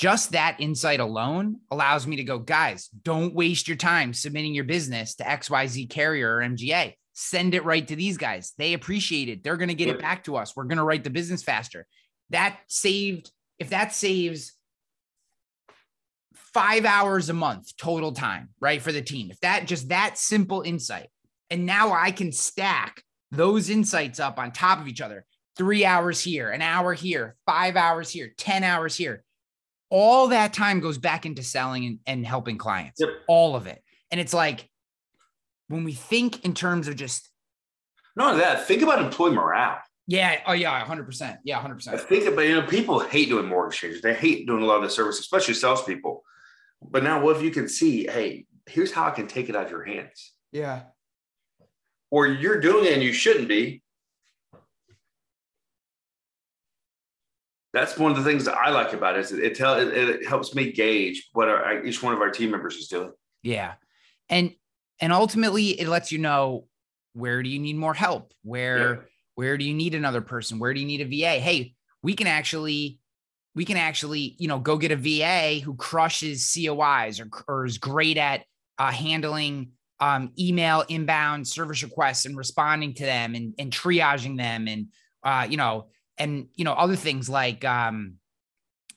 just that insight alone allows me to go, guys, don't waste your time submitting your business to XYZ carrier or MGA. Send it right to these guys. They appreciate it. They're going to get it back to us. We're going to write the business faster. That saved, if that saves five hours a month total time, right, for the team, if that just that simple insight, and now I can stack those insights up on top of each other three hours here, an hour here, five hours here, 10 hours here all that time goes back into selling and, and helping clients, yep. all of it. And it's like when we think in terms of just not only that, think about employee morale. Yeah. Oh, yeah. 100%. Yeah. 100%. I think about, you know, people hate doing mortgage changes. They hate doing a lot of the service, especially salespeople. But now, what if you can see, hey, here's how I can take it out of your hands? Yeah. Or you're doing it and you shouldn't be. that's one of the things that I like about it is it tell it, it helps me gauge what our, each one of our team members is doing. Yeah, and and ultimately it lets you know where do you need more help, where yeah. where do you need another person, where do you need a VA? Hey, we can actually we can actually you know go get a VA who crushes COIs or, or is great at uh, handling um, email inbound service requests and responding to them and, and triaging them and uh, you know and you know other things like um,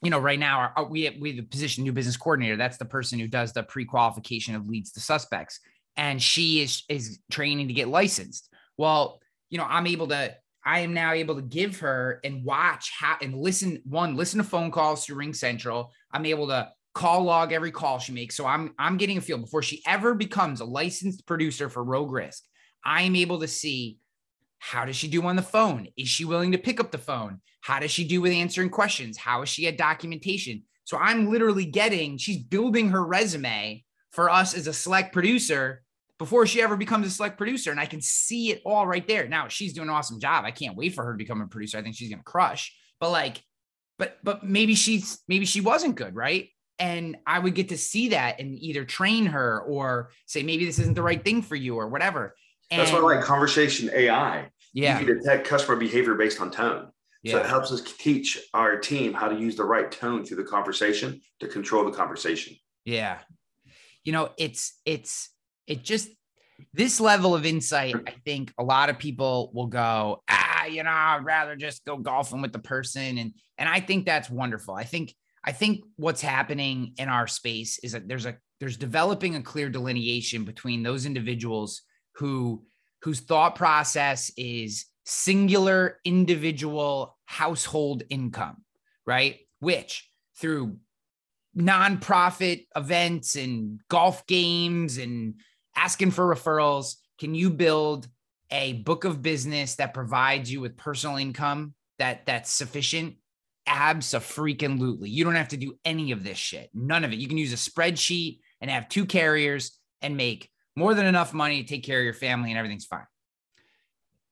you know right now our, we we have the position new business coordinator. That's the person who does the pre-qualification of leads to suspects, and she is is training to get licensed. Well, you know I'm able to. I am now able to give her and watch how and listen. One, listen to phone calls through Ring Central. I'm able to call log every call she makes. So I'm I'm getting a feel before she ever becomes a licensed producer for Rogue Risk. I am able to see how does she do on the phone? Is she willing to pick up the phone? How does she do with answering questions? How is she at documentation? So I'm literally getting, she's building her resume for us as a select producer before she ever becomes a select producer. And I can see it all right there. Now she's doing an awesome job. I can't wait for her to become a producer. I think she's going to crush. But like, but, but maybe she's, maybe she wasn't good. Right. And I would get to see that and either train her or say, maybe this isn't the right thing for you or whatever. And, That's why I like conversation AI. Yeah. You can detect customer behavior based on tone. Yeah. So it helps us teach our team how to use the right tone through the conversation to control the conversation. Yeah. You know, it's it's it just this level of insight, I think a lot of people will go, ah, you know, I'd rather just go golfing with the person. And and I think that's wonderful. I think I think what's happening in our space is that there's a there's developing a clear delineation between those individuals who whose thought process is singular individual household income, right? Which through nonprofit events and golf games and asking for referrals, can you build a book of business that provides you with personal income that that's sufficient? Absolutely. You don't have to do any of this shit. None of it. You can use a spreadsheet and have two carriers and make more than enough money to take care of your family and everything's fine.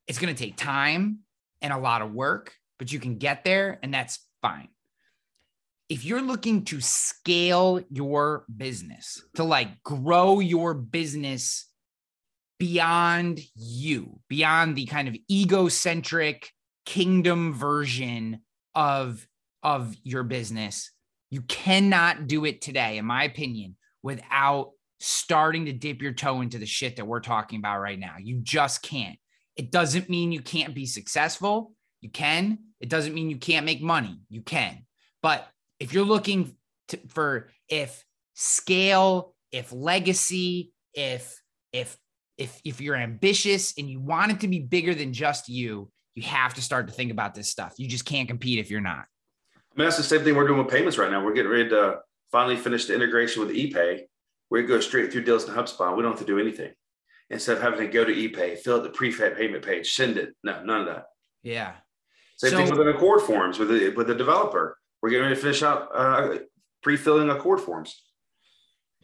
It's going to take time and a lot of work, but you can get there and that's fine. If you're looking to scale your business, to like grow your business beyond you, beyond the kind of egocentric kingdom version of of your business, you cannot do it today in my opinion without starting to dip your toe into the shit that we're talking about right now. You just can't. It doesn't mean you can't be successful. You can. It doesn't mean you can't make money. You can. But if you're looking to, for if scale, if legacy, if if if if you're ambitious and you want it to be bigger than just you, you have to start to think about this stuff. You just can't compete if you're not. I mean, that's the same thing we're doing with payments right now. We're getting ready to finally finish the integration with ePay we go straight through deals in HubSpot. We don't have to do anything. Instead of having to go to ePay, fill out the prefab payment page, send it. No, none of that. Yeah. Same so, thing with an Accord forms with the with the developer. We're getting ready to finish out uh, pre-filling Accord forms.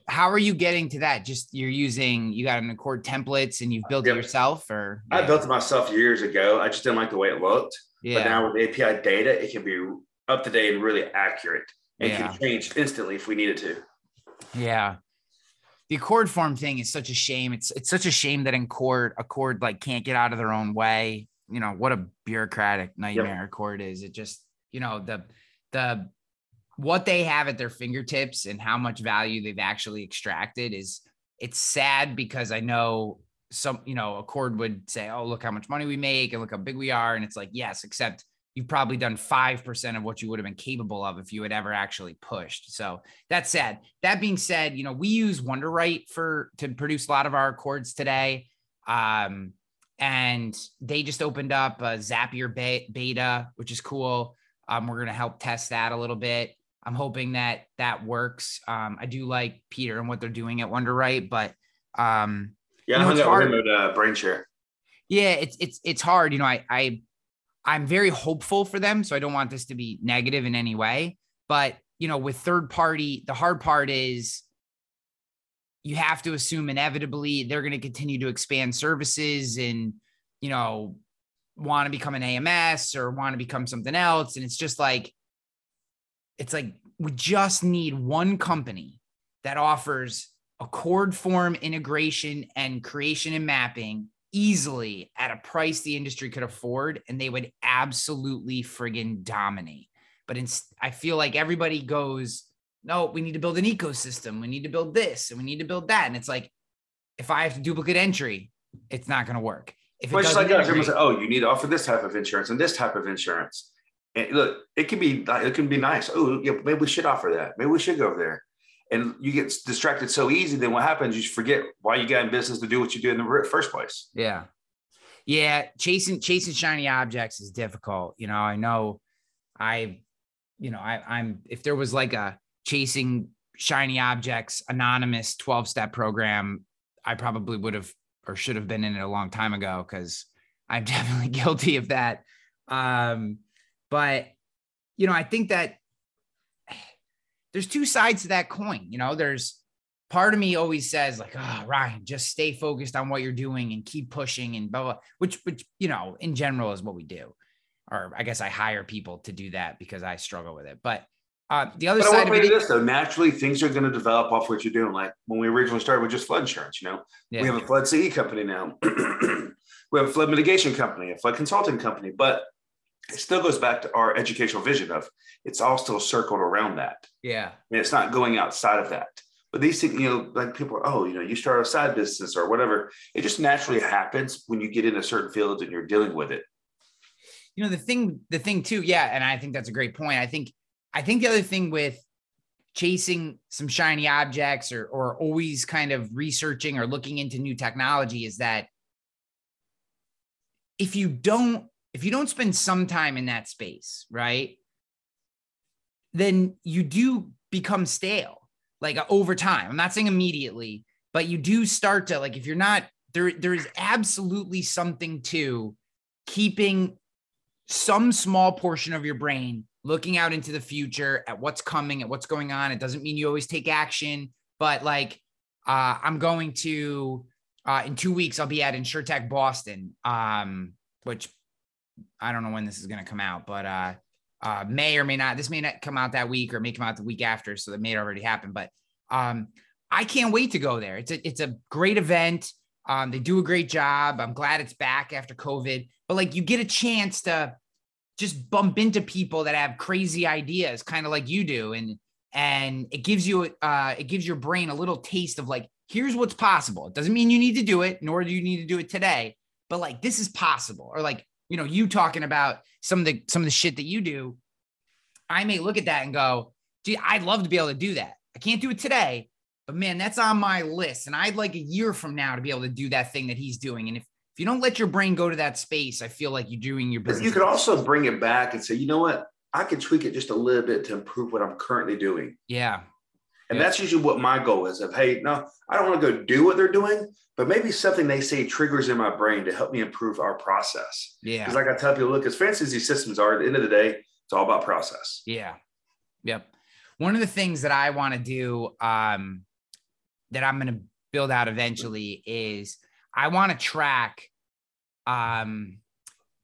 How are you getting to that? Just you're using you got an Accord templates and you've built yep. it yourself, or yeah. I built it myself years ago. I just didn't like the way it looked. Yeah. But now with API data, it can be up to date and really accurate, and yeah. can change instantly if we needed to. Yeah the accord form thing is such a shame. It's it's such a shame that in court, accord like can't get out of their own way. You know what a bureaucratic nightmare yep. accord is. It just you know the the what they have at their fingertips and how much value they've actually extracted is it's sad because I know some, you know, Accord would say, Oh, look how much money we make and look how big we are. And it's like, yes, except you've probably done 5% of what you would have been capable of if you had ever actually pushed. So that's sad. That being said, you know, we use Wunderite for to produce a lot of our Accords today. Um, and they just opened up a Zapier beta, which is cool. Um, we're going to help test that a little bit. I'm hoping that that works. Um, I do like Peter and what they're doing at Wunderite, but um, yeah, you know, I hung out with him at uh, BrainShare. Yeah, it's it's it's hard. You know, I I I'm very hopeful for them, so I don't want this to be negative in any way. But you know, with third party, the hard part is you have to assume inevitably they're going to continue to expand services and you know want to become an AMS or want to become something else, and it's just like it's like we just need one company that offers Accord form integration and creation and mapping easily at a price the industry could afford, and they would absolutely friggin' dominate. But in, I feel like everybody goes, no, we need to build an ecosystem. We need to build this and we need to build that. And it's like, if I have to duplicate entry, it's not going to work. If it's like everyone's like, oh, you need to offer this type of insurance and this type of insurance. And look, it can be it can be nice. Oh, yeah, maybe we should offer that. Maybe we should go over there and you get distracted so easy, then what happens? You forget why you got in business to do what you do in the first place. Yeah, yeah. Chasing chasing shiny objects is difficult. You know, I know. I, you know, I, I'm if there was like a chasing shiny objects anonymous 12 step program, I probably would have or should have been in it a long time ago because I'm definitely guilty of that. Um, but you know, I think that there's two sides to that coin. You know, there's part of me always says like, oh, Ryan, just stay focused on what you're doing and keep pushing and blah, blah, which, which, you know, in general is what we do. Or I guess I hire people to do that because I struggle with it. But uh, the other but side of it, this though, naturally things are going to develop off what you're doing. Like when we originally started with just flood insurance, you know, yeah. we have a flood CE company now. we have a flood mitigation company, a flood consulting company, but it still goes back to our educational vision of it's all still circled around that. Yeah. I mean, it's not going outside of that. But these things, you know, like people are, oh, you know, you start a side business or whatever. It just naturally happens when you get in a certain field and you're dealing with it. You know, the thing, the thing too, yeah, and I think that's a great point. I think, I think the other thing with chasing some shiny objects or or always kind of researching or looking into new technology is that if you don't if you don't spend some time in that space, right? Then you do become stale like uh, over time. I'm not saying immediately, but you do start to like if you're not there there is absolutely something to keeping some small portion of your brain looking out into the future at what's coming at what's going on it doesn't mean you always take action but like uh, i'm going to uh, in two weeks i'll be at insurtech boston um, which I don't know when this is going to come out, but uh, uh, may or may not. This may not come out that week or may come out the week after, so that may already happen. But um, I can't wait to go there. It's a it's a great event. Um, they do a great job. I'm glad it's back after COVID. But like, you get a chance to just bump into people that have crazy ideas, kind of like you do, and and it gives you uh, it gives your brain a little taste of like, here's what's possible. It doesn't mean you need to do it, nor do you need to do it today. But like, this is possible, or like you know, you talking about some of the some of the shit that you do, I may look at that and go, gee, I'd love to be able to do that. I can't do it today, but man, that's on my list. And I'd like a year from now to be able to do that thing that he's doing. And if if you don't let your brain go to that space, I feel like you're doing your business. You could also bring it back and say, you know what? I can tweak it just a little bit to improve what I'm currently doing. Yeah. And yeah. that's usually what my goal is of, hey, no, I don't want to go do what they're doing, but maybe something they say triggers in my brain to help me improve our process. Yeah. Because like I tell people, look, as fancy as these systems are, at the end of the day, it's all about process. Yeah. Yep. One of the things that I want to do um, that I'm going to build out eventually is I want to track um,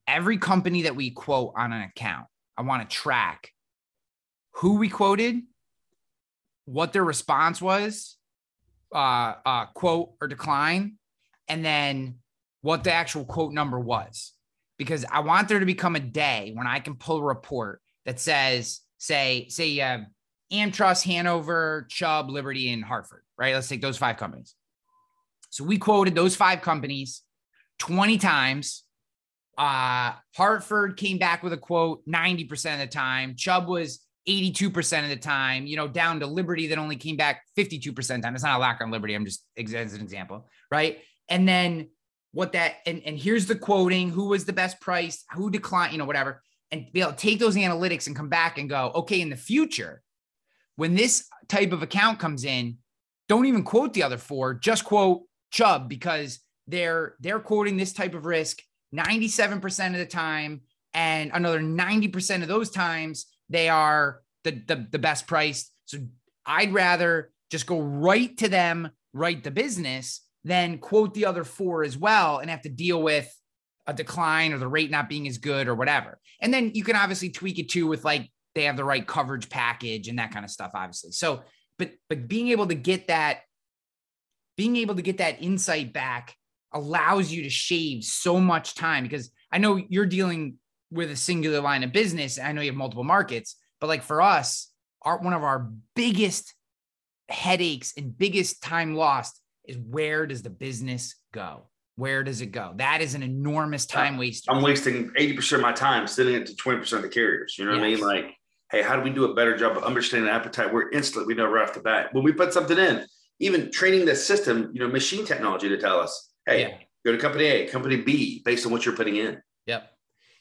every company that we quote on an account. I want to track who we quoted, what their response was, uh, uh, quote or decline, and then what the actual quote number was. Because I want there to become a day when I can pull a report that says, say, say, uh, AmTrust, Hanover, Chubb, Liberty, and Hartford, right? Let's take those five companies. So we quoted those five companies 20 times. Uh, Hartford came back with a quote 90% of the time. Chubb was 82% of the time, you know, down to Liberty that only came back 52% of the time. It's not a lack on Liberty. I'm just as an example, right? And then what that, and, and here's the quoting, who was the best price, who declined, you know, whatever, and be able to take those analytics and come back and go, okay, in the future, when this type of account comes in, don't even quote the other four, just quote Chubb because they're they're quoting this type of risk 97% of the time and another 90% of those times they are the, the, the best priced. So I'd rather just go right to them, write the business, then quote the other four as well and have to deal with a decline or the rate not being as good or whatever. And then you can obviously tweak it too with like they have the right coverage package and that kind of stuff, obviously. So, but but being able to get that, being able to get that insight back allows you to shave so much time because I know you're dealing with a singular line of business. I know you have multiple markets, but like for us, our one of our biggest headaches and biggest time lost is where does the business go? Where does it go? That is an enormous uh, time waste. I'm wasting 80% of my time sending it to 20% of the carriers. You know what yes. I mean? Like, hey, how do we do a better job of understanding appetite? We're instantly, we know right off the bat. When we put something in, even training the system, you know, machine technology to tell us, hey, yeah. go to company A, company B, based on what you're putting in. Yep.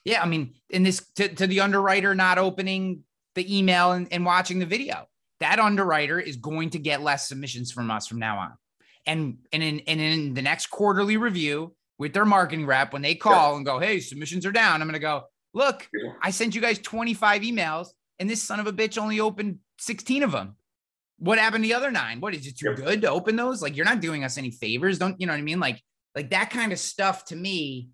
Yeah. I mean, in this to, to the underwriter not opening the email and, and watching the video, that underwriter is going to get less submissions from us from now on. And and in and in the next quarterly review with their marketing rep, when they call yeah. and go, Hey, submissions are down, I'm gonna go, look, yeah. I sent you guys 25 emails, and this son of a bitch only opened 16 of them. What happened to the other nine? What is it too good to open those? Like you're not doing us any favors. Don't you know what I mean? Like, like that kind of stuff to me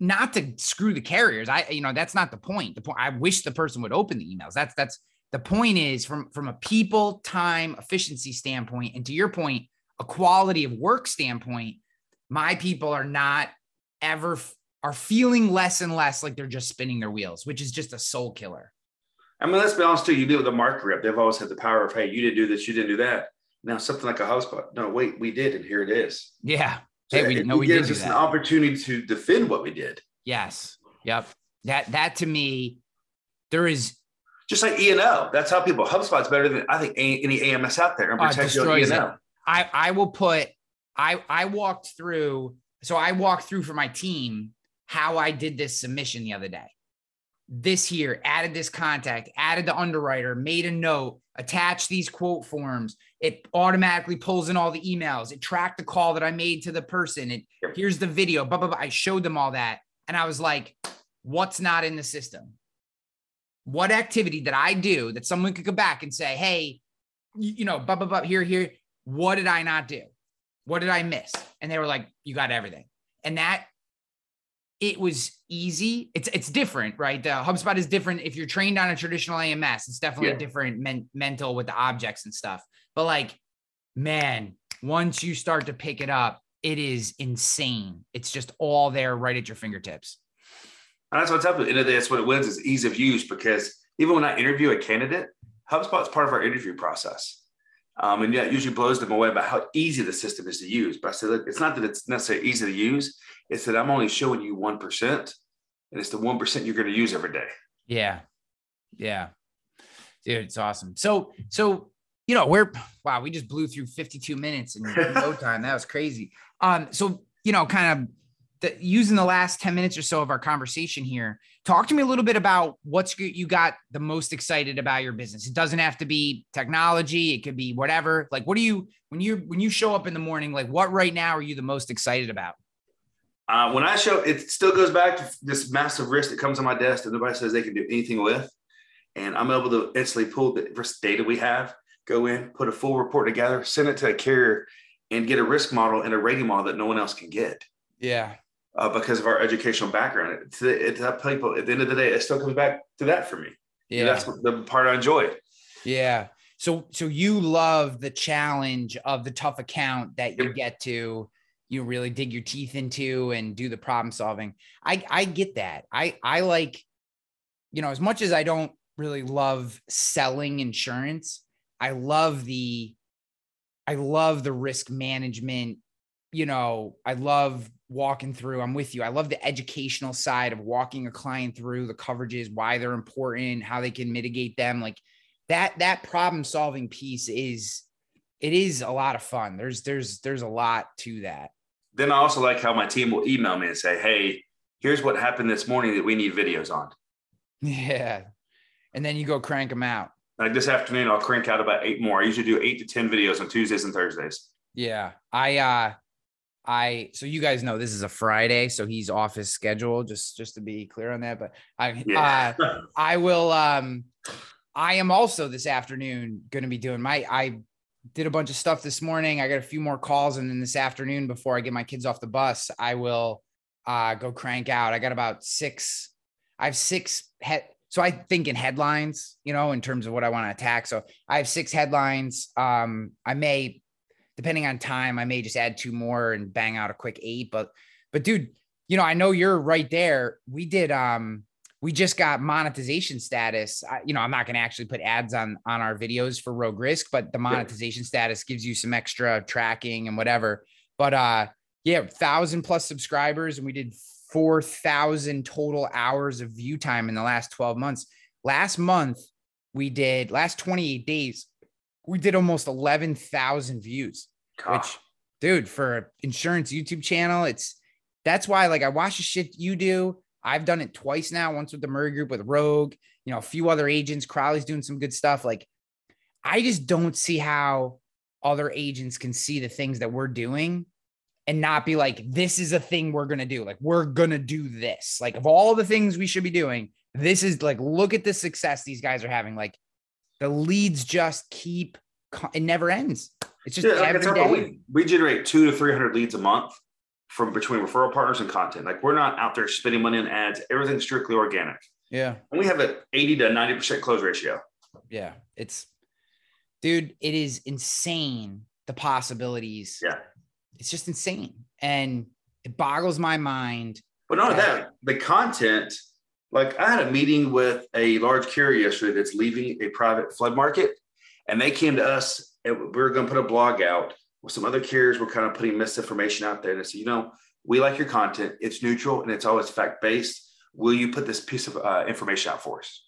not to screw the carriers. I, you know, that's not the point. The point I wish the person would open the emails. That's that's the point is from from a people time efficiency standpoint, and to your point, a quality of work standpoint, my people are not ever are feeling less and less like they're just spinning their wheels, which is just a soul killer. I mean, let's be honest too. You deal with the market rep; they've always had the power of, hey, you didn't do this, you didn't do that. Now something like a HubSpot, no, wait, we did, and here it is. Yeah, Hey, we didn't know we did us an opportunity to defend what we did. Yes. Yep. That that to me, there is just like E and O. That's how people HubSpot's better than I think any AMS out there and uh, protect uh, your E and O. I I will put I I walked through so I walked through for my team how I did this submission the other day. This here added this contact, added the underwriter, made a note, attached these quote forms, it automatically pulls in all the emails. It tracked the call that I made to the person. And here's the video. Blah, blah, blah. I showed them all that. And I was like, what's not in the system? What activity did I do that someone could go back and say, hey, you know, blah, blah, blah, here, here. What did I not do? What did I miss? And they were like, you got everything. And that it was easy. It's it's different, right? The HubSpot is different. If you're trained on a traditional AMS, it's definitely yeah. different men- mental with the objects and stuff. But like, man, once you start to pick it up, it is insane. It's just all there right at your fingertips. And that's what's up. at the end of And that's what it wins is ease of use because even when I interview a candidate, HubSpot is part of our interview process. Um, and yeah, it usually blows them away about how easy the system is to use. But I said, look, it's not that it's necessarily easy to use. It's that I'm only showing you 1%, and it's the 1% you're going to use every day. Yeah. Yeah. Dude, it's awesome. So, so you know, we're wow, we just blew through 52 minutes in no time. That was crazy. Um, so you know, kind of the, using the last 10 minutes or so of our conversation here, talk to me a little bit about what's you got the most excited about your business. It doesn't have to be technology, it could be whatever. Like, what do you when you when you show up in the morning? Like, what right now are you the most excited about? Uh, when I show, it still goes back to this massive risk that comes on my desk that nobody says they can do anything with, and I'm able to instantly pull the risk data we have go in, put a full report together, send it to a carrier, and get a risk model and a rating model that no one else can get. Yeah. Uh, because of our educational background, it's, that people at the end of the day, it still comes back to that for me. Yeah, and that's the part I enjoy. Yeah. So, so you love the challenge of the tough account that you get to, you really dig your teeth into and do the problem solving. I, I get that. I, I like, you know, as much as I don't really love selling insurance. I love the I love the risk management, you know, I love walking through. I'm with you. I love the educational side of walking a client through the coverages, why they're important, how they can mitigate them. Like that that problem solving piece is it is a lot of fun. There's there's there's a lot to that. Then I also like how my team will email me and say, "Hey, here's what happened this morning that we need videos on." Yeah. And then you go crank them out. Like this afternoon, I'll crank out about eight more. I usually do eight to 10 videos on Tuesdays and Thursdays. Yeah. I, uh, I, so you guys know this is a Friday, so he's off his schedule, just, just to be clear on that. But I, yeah. uh, I will, um, I am also this afternoon going to be doing my, I did a bunch of stuff this morning. I got a few more calls. And then this afternoon, before I get my kids off the bus, I will, uh, go crank out. I got about six, I have six head so I think in headlines, you know, in terms of what I want to attack. So I have six headlines. Um, I may, depending on time, I may just add two more and bang out a quick eight. But, but dude, you know, I know you're right there. We did, um, we just got monetization status. I, you know, I'm not going to actually put ads on on our videos for Rogue Risk, but the monetization yeah. status gives you some extra tracking and whatever. But uh, yeah, thousand plus subscribers, and we did 4,000 total hours of view time in the last 12 months. Last month, we did, last 28 days, we did almost 11,000 views, which, dude, for insurance YouTube channel, it's that's why, like, I watch the shit you do. I've done it twice now, once with the Murray Group with Rogue, you know, a few other agents. Crowley's doing some good stuff. Like, I just don't see how other agents can see the things that we're doing and not be like, this is a thing we're going to do. Like, we're going to do this. Like, of all the things we should be doing, this is like, look at the success these guys are having. Like, the leads just keep, it never ends. It's just yeah, every day. We, we generate two to 300 leads a month from between referral partners and content. Like, we're not out there spending money on ads, everything's strictly organic. Yeah. And we have an 80 to 90% close ratio. Yeah. It's, dude, it is insane the possibilities. Yeah it's just insane. And it boggles my mind. But not that, that the content, like I had a meeting with a large carrier yesterday that's leaving a private flood market. And they came to us and we were going to put a blog out some other carriers were kind of putting misinformation out there. I said, you know, we like your content. It's neutral and it's always fact based. Will you put this piece of uh, information out for us?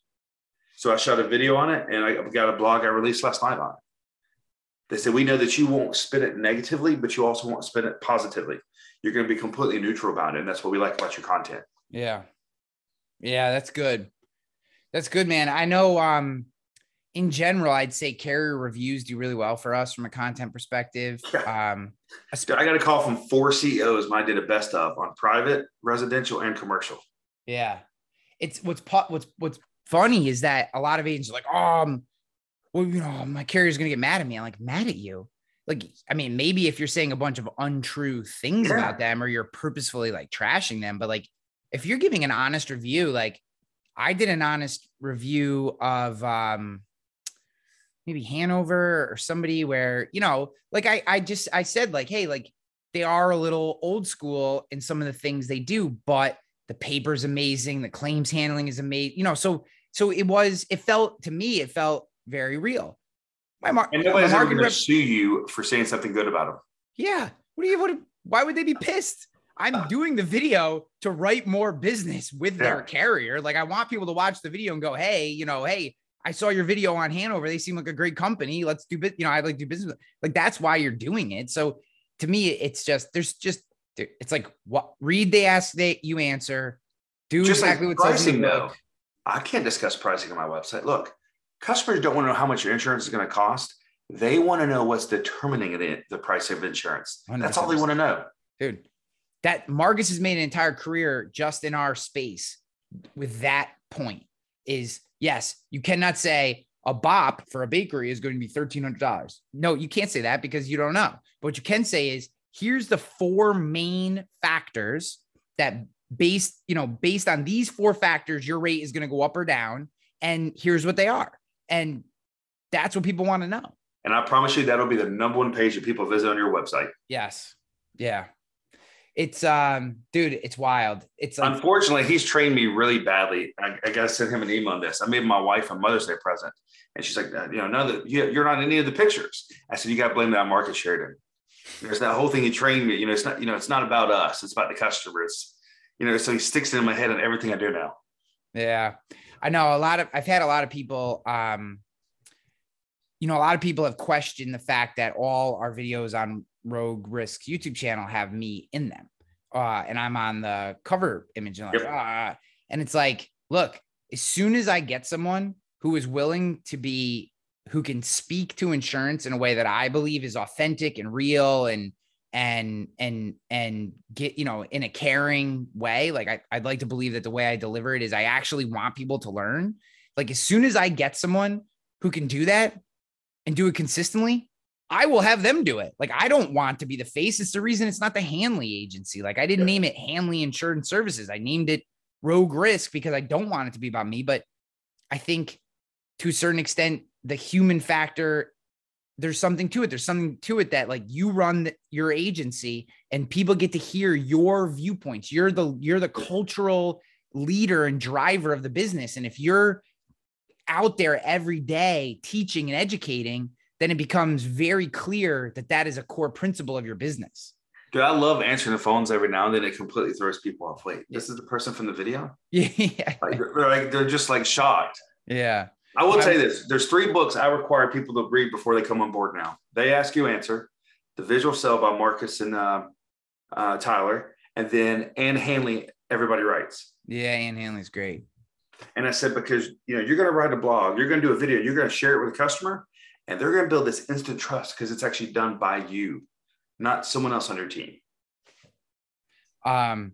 So I shot a video on it and I got a blog I released last night on it. They said, We know that you won't spin it negatively, but you also won't spin it positively. You're going to be completely neutral about it. And that's what we like about your content. Yeah. Yeah, that's good. That's good, man. I know um in general, I'd say carrier reviews do really well for us from a content perspective. Um, I got a call from four CEOs. Mine did a best of on private, residential, and commercial. Yeah, it's what's what's what's funny is that a lot of agents are like, oh, um, well, you know, my carrier's gonna get mad at me. I'm like, mad at you. Like, I mean, maybe if you're saying a bunch of untrue things yeah. about them or you're purposefully like trashing them, but like if you're giving an honest review, like I did an honest review of um maybe Hanover or somebody where, you know, like I I just I said, like, hey, like they are a little old school in some of the things they do, but the paper's amazing, the claims handling is amazing, you know. So so it was, it felt to me, it felt very real. My mar- and nobody's ever going to sue you for saying something good about them. Yeah. What do you? What? Why would they be pissed? I'm uh. doing the video to write more business with yeah. their carrier. Like I want people to watch the video and go, hey, you know, hey, I saw your video on Hanover. They seem like a great company. Let's do bit. You know, I'd like to do business. Like that's why you're doing it. So to me, it's just there's just it's like what read they ask they you answer. Do just exactly like what pricing though. I can't discuss pricing on my website. Look, customers don't want to know how much your insurance is going to cost. They want to know what's determining the, the price of insurance. 100%. That's all they want to know. Dude, that Marcus has made an entire career just in our space with that point is yes, you cannot say a bop for a bakery is going to be $1,300. No, you can't say that because you don't know. But what you can say is here's the four main factors that based, you know, based on these four factors, your rate is going to go up or down. And here's what they are. And that's what people want to know. And I promise you that'll be the number one page that people visit on your website. Yes. Yeah. It's um, dude, it's wild. It's like, Unfortunately, he's trained me really badly. I, I got to send him an email on this. I made my wife a Mother's Day present, and she's like, you know, none of the, you, you're not in any of the pictures. I said, you got to blame that Marcus Sheridan. There's that whole thing he trained me. You know, it's not, you know, it's not about us. It's about the customers. You know, so he sticks it in my head on everything I do now. Yeah. I know a lot of I've had a lot of people um you know a lot of people have questioned the fact that all our videos on Rogue Risk YouTube channel have me in them. Uh and I'm on the cover image and like Yep. ah and it's like look, as soon as I get someone who is willing to be who can speak to insurance in a way that I believe is authentic and real and and and and get you know in a caring way like I, i'd like to believe that the way i deliver it is i actually want people to learn like as soon as i get someone who can do that and do it consistently i will have them do it like i don't want to be the face it's the reason it's not the hanley agency like i didn't Yeah. name it hanley insurance services i named it rogue risk because i don't want it to be about me but i think to a certain extent the human factor there's something to it. There's something to it that like you run the, your agency and people get to hear your viewpoints. You're the you're the cultural leader and driver of the business. And if you're out there every day teaching and educating, then it becomes very clear that that is a core principle of your business. Dude, I love answering the phones every now and then. It completely throws people off. Wait, this is the person from the video? Yeah. Like they're like they're just like shocked. Yeah. I will I- say this: there's three books I require people to read before they come on board. Now they ask you answer, the visual sale by Marcus and uh, uh, Tyler, and then Ann Handley. Everybody writes. Yeah. Ann Handley's great. And I said because you know you're going to write a blog, you're going to do a video, you're going to share it with a customer, and they're going to build this instant trust because it's actually done by you, not someone else on your team. Um,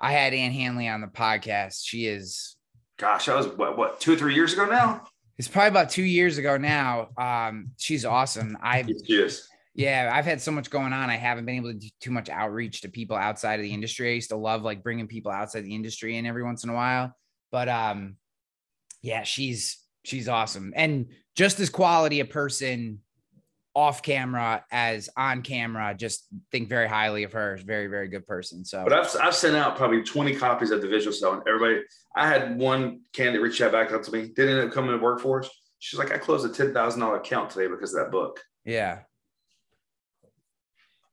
I had Ann Handley on the podcast. She is Gosh, that was what what two or three years ago now. it's probably about two years ago now. Um, she's awesome. I've Yes. Yeah, I've had so much going on. I haven't been able to do too much outreach to people outside of the industry. I used to love like bringing people outside the industry in every once in a while. But um yeah, she's she's awesome. And just as quality a person off camera as on camera, just think very highly of her. Very, very good person. So But I've, I've sent out probably 20 copies of the visual sale, and everybody. I had one candidate reach out back up to me. Didn't end up coming to work for us. She's like, I closed a ten thousand dollar account today because of that book. Yeah.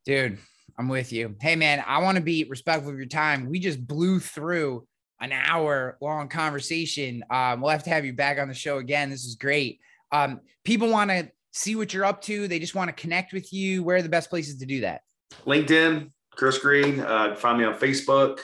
Dude, I'm with you. Hey, man, I want to be respectful of your time. We just blew through an hour long conversation. Um, we'll have to have you back on the show again. This is great. Um, people want to see what you're up to, they just want to connect with you. Where are the best places to do that? LinkedIn, Chris Greene. Uh, find me on Facebook,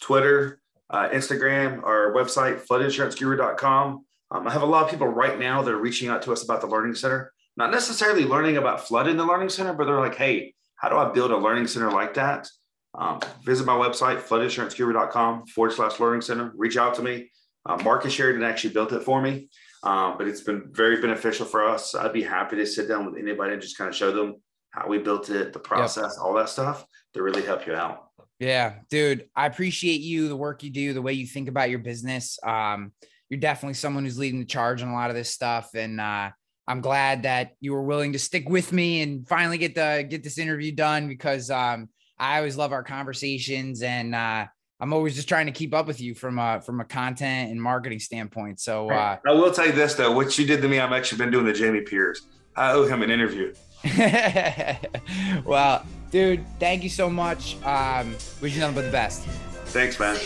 Twitter, uh, Instagram, our website, floodinsuranceguru.com. Um, I have a lot of people right now that are reaching out to us about the Learning Center. Not necessarily learning about flood in the Learning Center, but they're like, hey, how do I build a Learning Center like that? Um, visit my website, floodinsuranceguru.com forward slash Learning Center. Reach out to me. Uh, Marcus Sheridan actually built it for me, um, but it's been very beneficial for us. I'd be happy to sit down with anybody and just kind of show them how we built it, the process, all that stuff to really help you out. Yeah, dude, I appreciate you, the work you do, the way you think about your business. Um, you're definitely someone who's leading the charge on a lot of this stuff. And uh, I'm glad that you were willing to stick with me and finally get the get this interview done because um, I always love our conversations and uh, I'm always just trying to keep up with you from a from a content and marketing standpoint. So uh, I will tell you this though, what you did to me, I've actually been doing the Jamie Pierce. I owe him an interview. well, dude, thank you so much. Um, wish you nothing but the best. Thanks, man.